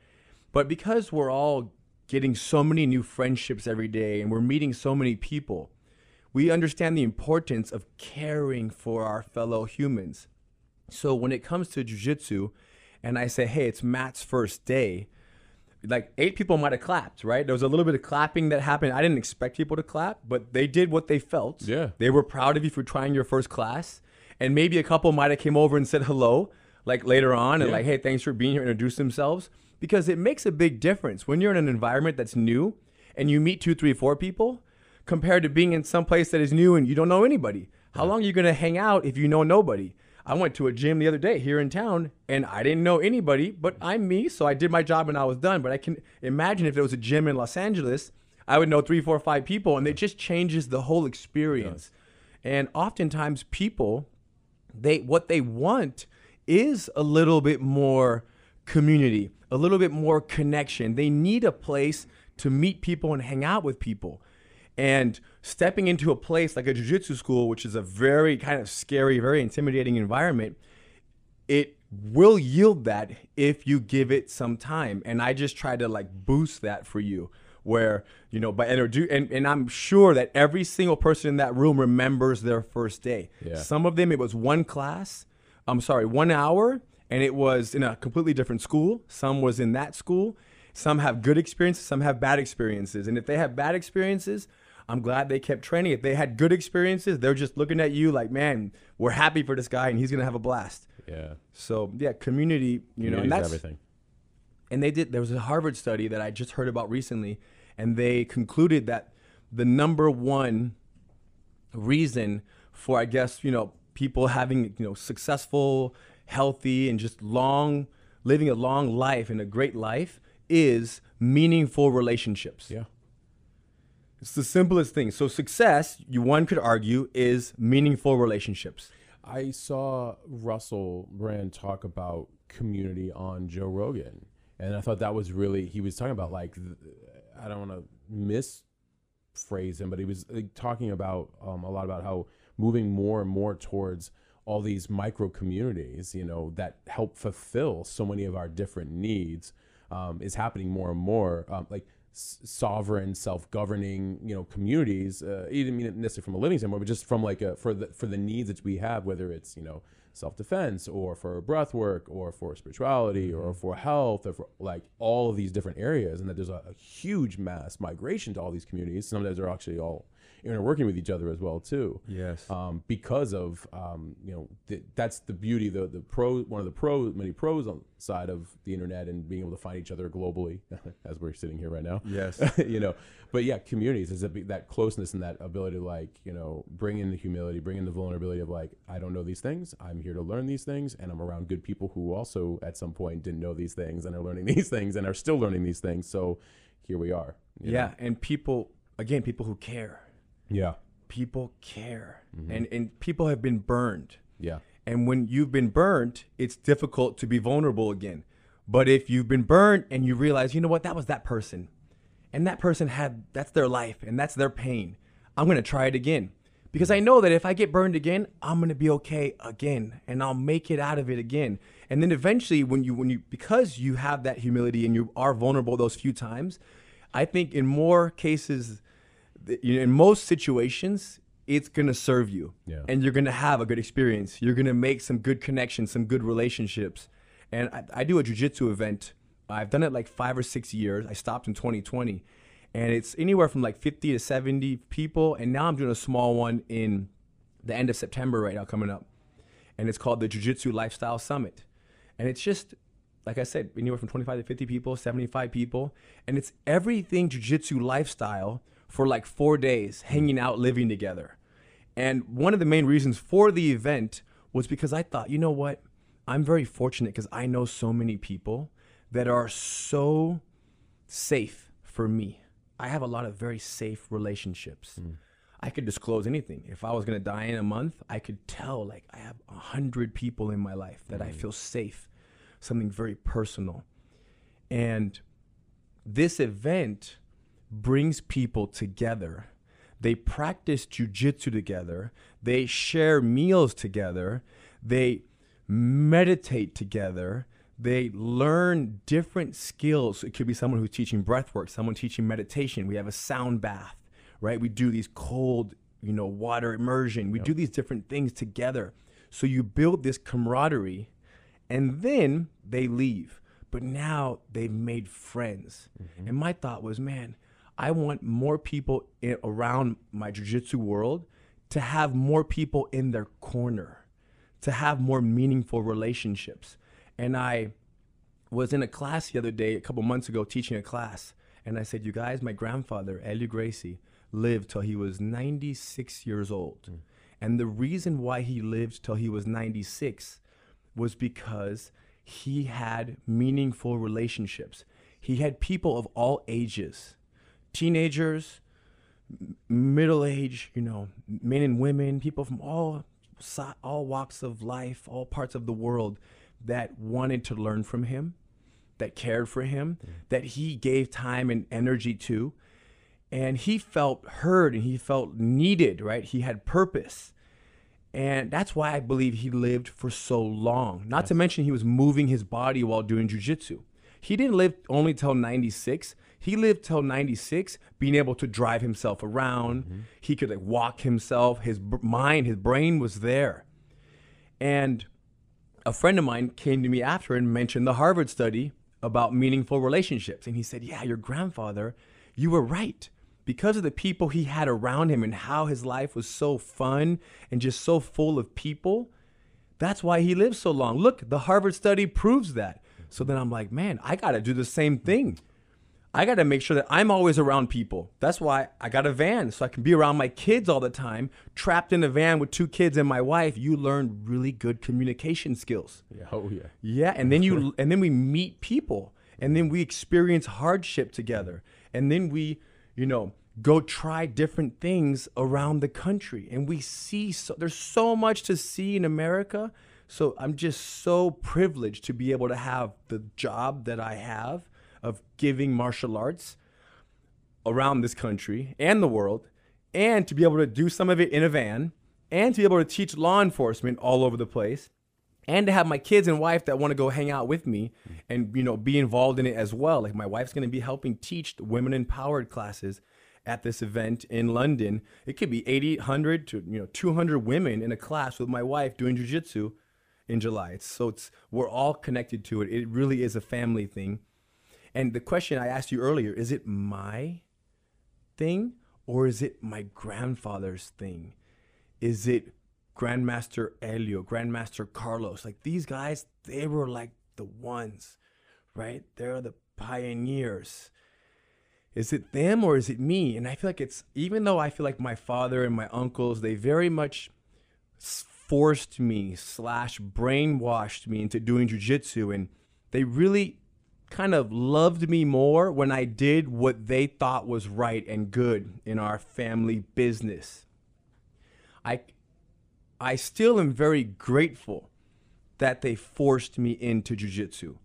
But because we're all getting so many new friendships every day and we're meeting so many people, we understand the importance of caring for our fellow humans. So when it comes to jujitsu, and I say, hey, it's Matt's first day, like eight people might have clapped, right? There was a little bit of clapping that happened. I didn't expect people to clap, but they did what they felt. Yeah. They were proud of you for trying your first class. And maybe a couple might have came over and said hello, like later on, and Yeah. like, hey, thanks for being here, introduce themselves. Because it makes a big difference when you're in an environment that's new and you meet two, three, four people compared to being in some place that is new and you don't know anybody. How long are you gonna hang out if you know nobody? I went to a gym the other day here in town and I didn't know anybody, but I'm me, so I did my job and I was done. But I can imagine if there was a gym in Los Angeles, I would know three, four, five people, and it just changes the whole experience. And oftentimes people they what they want is a little bit more community, a little bit more connection. They need a place to meet people and hang out with people. And stepping into a place like a jiu-jitsu school, which is a very kind of scary, very intimidating environment, it will yield that if you give it some time. And I just try to like boost that for you where, you know, by introduce and, and I'm sure that every single person in that room remembers their first day. Yeah. Some of them it was one class. I'm sorry, one hour, and it was in a completely different school. Some was in that school. Some have good experiences, some have bad experiences. And if they have bad experiences, I'm glad they kept training. If they had good experiences, they're just looking at you like, man, we're happy for this guy and he's gonna have a blast. Yeah. So yeah, community, you know, and that's everything. And they did there was a Harvard study that I just heard about recently, and they concluded that the number one reason for I guess, you know, people having, you know, successful, healthy and just long living a long life and a great life is meaningful relationships. Yeah. It's the simplest thing. So success, you one could argue, is meaningful relationships. I saw Russell Brand talk about community on Joe Rogan, and I thought that was really he was talking about like I don't want to misphrase him, but he was like, talking about um, a lot about how moving more and more towards all these micro communities, you know, that help fulfill so many of our different needs, um, is happening more and more. Um, like sovereign, self-governing, you know, communities. Uh, you didn't mean it necessarily from a living standpoint, but just from like a, for the for the needs that we have, whether it's you know self-defense or for breath work or for spirituality or mm-hmm. for health or for like all of these different areas, and that there's a, a huge mass migration to all these communities. Sometimes they're actually all interworking with each other as well too Yes. um, because of um, you know th- that's the beauty the the pro one of the pros many pros on side of the internet and being able to find each other globally as we're sitting here right now Yes. you know but yeah communities is that, that closeness and that ability to like you know bring in the humility bring in the vulnerability of like i don't know these things i'm here to learn these things and i'm around good people who also at some point didn't know these things and are learning these things and are still learning these things so here we are you know? Yeah, and people again, people who care. Yeah People care. Mm-hmm. And and people have been burned. yeah And when you've been burned, it's difficult to be vulnerable again. But if you've been burned and you realize, you know what, that was that person. And that person had that's their life and that's their pain. I'm going to try it again. Because I know that if I get burned again, I'm going to be okay again and I'll make it out of it again. And then eventually when you when you because you have that humility and you are vulnerable those few times, I think in more cases th- you know, in most situations, it's gonna serve you, Yeah. and you're gonna have a good experience. You're gonna make some good connections, some good relationships. And I, I do a jujitsu event. I've done it like five or six years. I stopped in 2020, and it's anywhere from like 50 to 70 people. And now I'm doing a small one in the end of September right now coming up, and it's called the Jiu-Jitsu Lifestyle Summit, and it's just like I said, anywhere from 25 to 50 people, 75 people, and it's everything Jiu-Jitsu lifestyle for like four days, hanging out, living together. And one of the main reasons for the event was because I thought, you know what, I'm very fortunate because I know so many people that are so safe for me. I have a lot of very safe relationships. Hmm. I could disclose anything. If I was gonna die in a month, I could tell like I have a hundred people in my life that I hmm. feel safe, something very personal. And this event brings people together. They practice jujitsu together. They share meals together. They meditate together. They learn different skills. It could be someone who's teaching breath work, someone teaching meditation. We have a sound bath, right? We do these cold, you know, water immersion. We do these different things together. So you build this camaraderie and then they leave. But now they've made friends. Mm-hmm. And my thought was, man, I want more people in, around my jiu-jitsu world to have more people in their corner, to have more meaningful relationships. And I was in a class the other day, a couple months ago, teaching a class. And I said, You guys, my grandfather, Helio Gracie, lived till he was 96 years old. Hmm. And the reason why he lived till he was 96 was because he had meaningful relationships. He had people of all ages, teenagers, middle age, you know, men and women, people from all all walks of life, all parts of the world that wanted to learn from him, that cared for him, mm. that he gave time and energy to. And he felt heard and he felt needed, right? He had purpose. And that's why I believe he lived for so long. Not to mention he was moving his body while doing jujitsu. He didn't live only till 96. He lived till 96, being able to drive himself around. Mm-hmm. He could like walk himself. His br- mind, his brain was there. And a friend of mine came to me after and mentioned the Harvard study about meaningful relationships. And he said, Yeah, your grandfather, you were right. Because of the people he had around him and how his life was so fun and just so full of people, that's why he lived so long. Look, the Harvard study proves that. So then I'm like, man, I got to do the same thing. I got to make sure that I'm always around people. That's why I got a van so I can be around my kids all the time. Trapped in a van with two kids and my wife, you learn really good communication skills. Yeah, oh yeah. Yeah, and then you and then we meet people and then we experience hardship together. And then we, you know, go try different things around the country and we see so there's so much to see in America. So I'm just so privileged to be able to have the job that I have of giving martial arts around this country and the world, and to be able to do some of it in a van, and to be able to teach law enforcement all over the place, and to have my kids and wife that want to go hang out with me and you know be involved in it as well. Like my wife's going to be helping teach women empowered classes at this event in London. It could be 80, 100 to you know 200 women in a class with my wife doing jujitsu in July. It's, so it's we're all connected to it. It really is a family thing. And the question I asked you earlier is it my thing or is it my grandfather's thing? Is it Grandmaster Helio, Grandmaster Carlos? Like these guys, they were like the ones, right? They're the pioneers. Is it them or is it me? And I feel like it's, even though I feel like my father and my uncles, they very much forced me slash brainwashed me into doing jujitsu and they really kind of loved me more when I did what they thought was right and good in our family business. I I still am very grateful that they forced me into jujitsu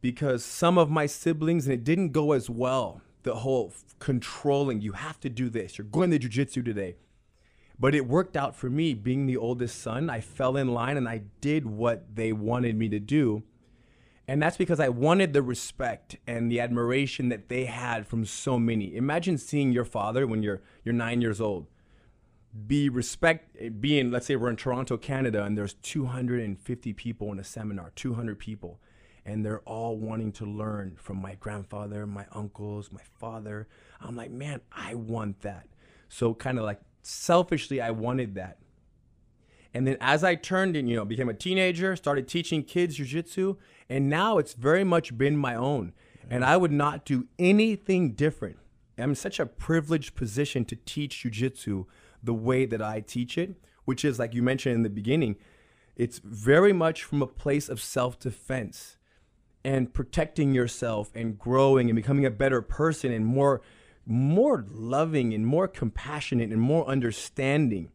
because some of my siblings and it didn't go as well. The whole controlling, you have to do this. You're going to jujitsu today. But it worked out for me being the oldest son. I fell in line and I did what they wanted me to do and that's because I wanted the respect and the admiration that they had from so many. Imagine seeing your father when you're you're 9 years old. Be respect being let's say we're in Toronto, Canada and there's 250 people in a seminar, 200 people and they're all wanting to learn from my grandfather, my uncles, my father. I'm like, "Man, I want that." So kind of like selfishly I wanted that. And then as I turned and, you know, became a teenager, started teaching kids jujitsu, and now it's very much been my own. And mm-hmm. I would not do anything different. I'm in such a privileged position to teach jujitsu the way that I teach it, which is like you mentioned in the beginning, it's very much from a place of self-defense and protecting yourself and growing and becoming a better person and more more loving and more compassionate and more understanding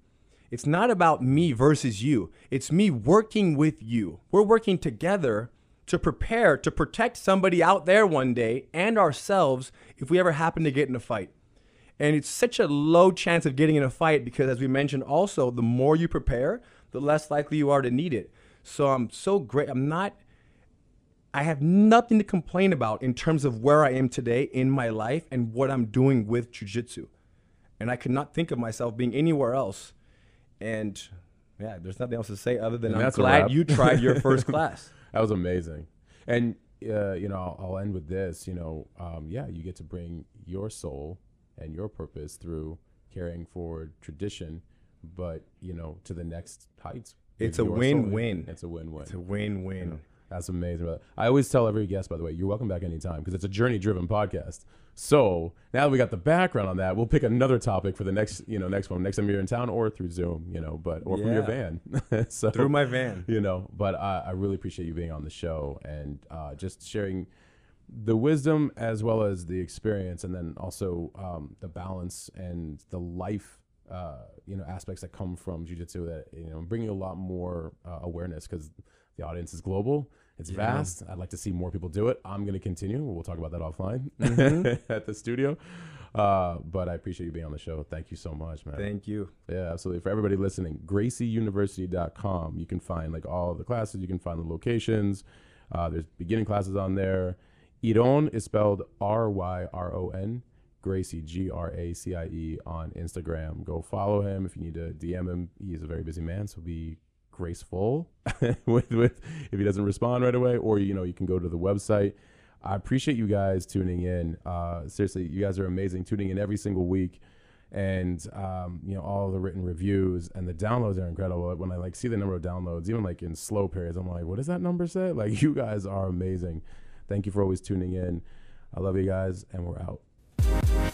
it's not about me versus you. It's me working with you. We're working together to prepare to protect somebody out there one day and ourselves if we ever happen to get in a fight. And it's such a low chance of getting in a fight because, as we mentioned, also, the more you prepare, the less likely you are to need it. So I'm so great. I'm not, I have nothing to complain about in terms of where I am today in my life and what I'm doing with jujitsu. And I could not think of myself being anywhere else and yeah, there's nothing else to say other than And I'm glad you tried your first class. That was amazing. And uh, you know, I'll, I'll end with this. You know, um, yeah, you get to bring your soul and your purpose through carrying forward tradition, but you know, to the next heights. It's a win-win. It's a win-win. It's a win-win. That's amazing. I always tell every guest, by the way, you're welcome back anytime because it's a journey-driven podcast. So now that we got the background on that, we'll pick another topic for the next, you know, next one, next time you're in town, or through Zoom, you know, but or from your van. so Through my van. you know. But I, I really appreciate you being on the show and uh, just sharing the wisdom as well as the experience, and then also um, the balance and the life, uh, you know, aspects that come from jujitsu. That you know, bringing a lot more uh, awareness because the audience is global. It's vast. I'd like to see more people do it. I'm going to continue. We'll talk about that offline at the studio. Uh, but I appreciate you being on the show. Thank you so much, man. Thank you. Yeah, absolutely. For everybody listening, gracieuniversity.com. You can find like all the classes, you can find the locations. Uh, there's beginning classes on there. Ryron is spelled R Y R O N. Gracie, G R A C I E, on Instagram. Go follow him if you need to DM him. He's a very busy man, so be graceful with with if he doesn't respond right away, or you know you can go to the website. I appreciate you guys tuning in. Uh, seriously, you guys are amazing, tuning in every single week, and um, you know all the written reviews and the downloads are incredible. When I like see the number of downloads, even like in slow periods, I'm like, what does that number say? Like you guys are amazing. Thank you for always tuning in. I love you guys, and we're out.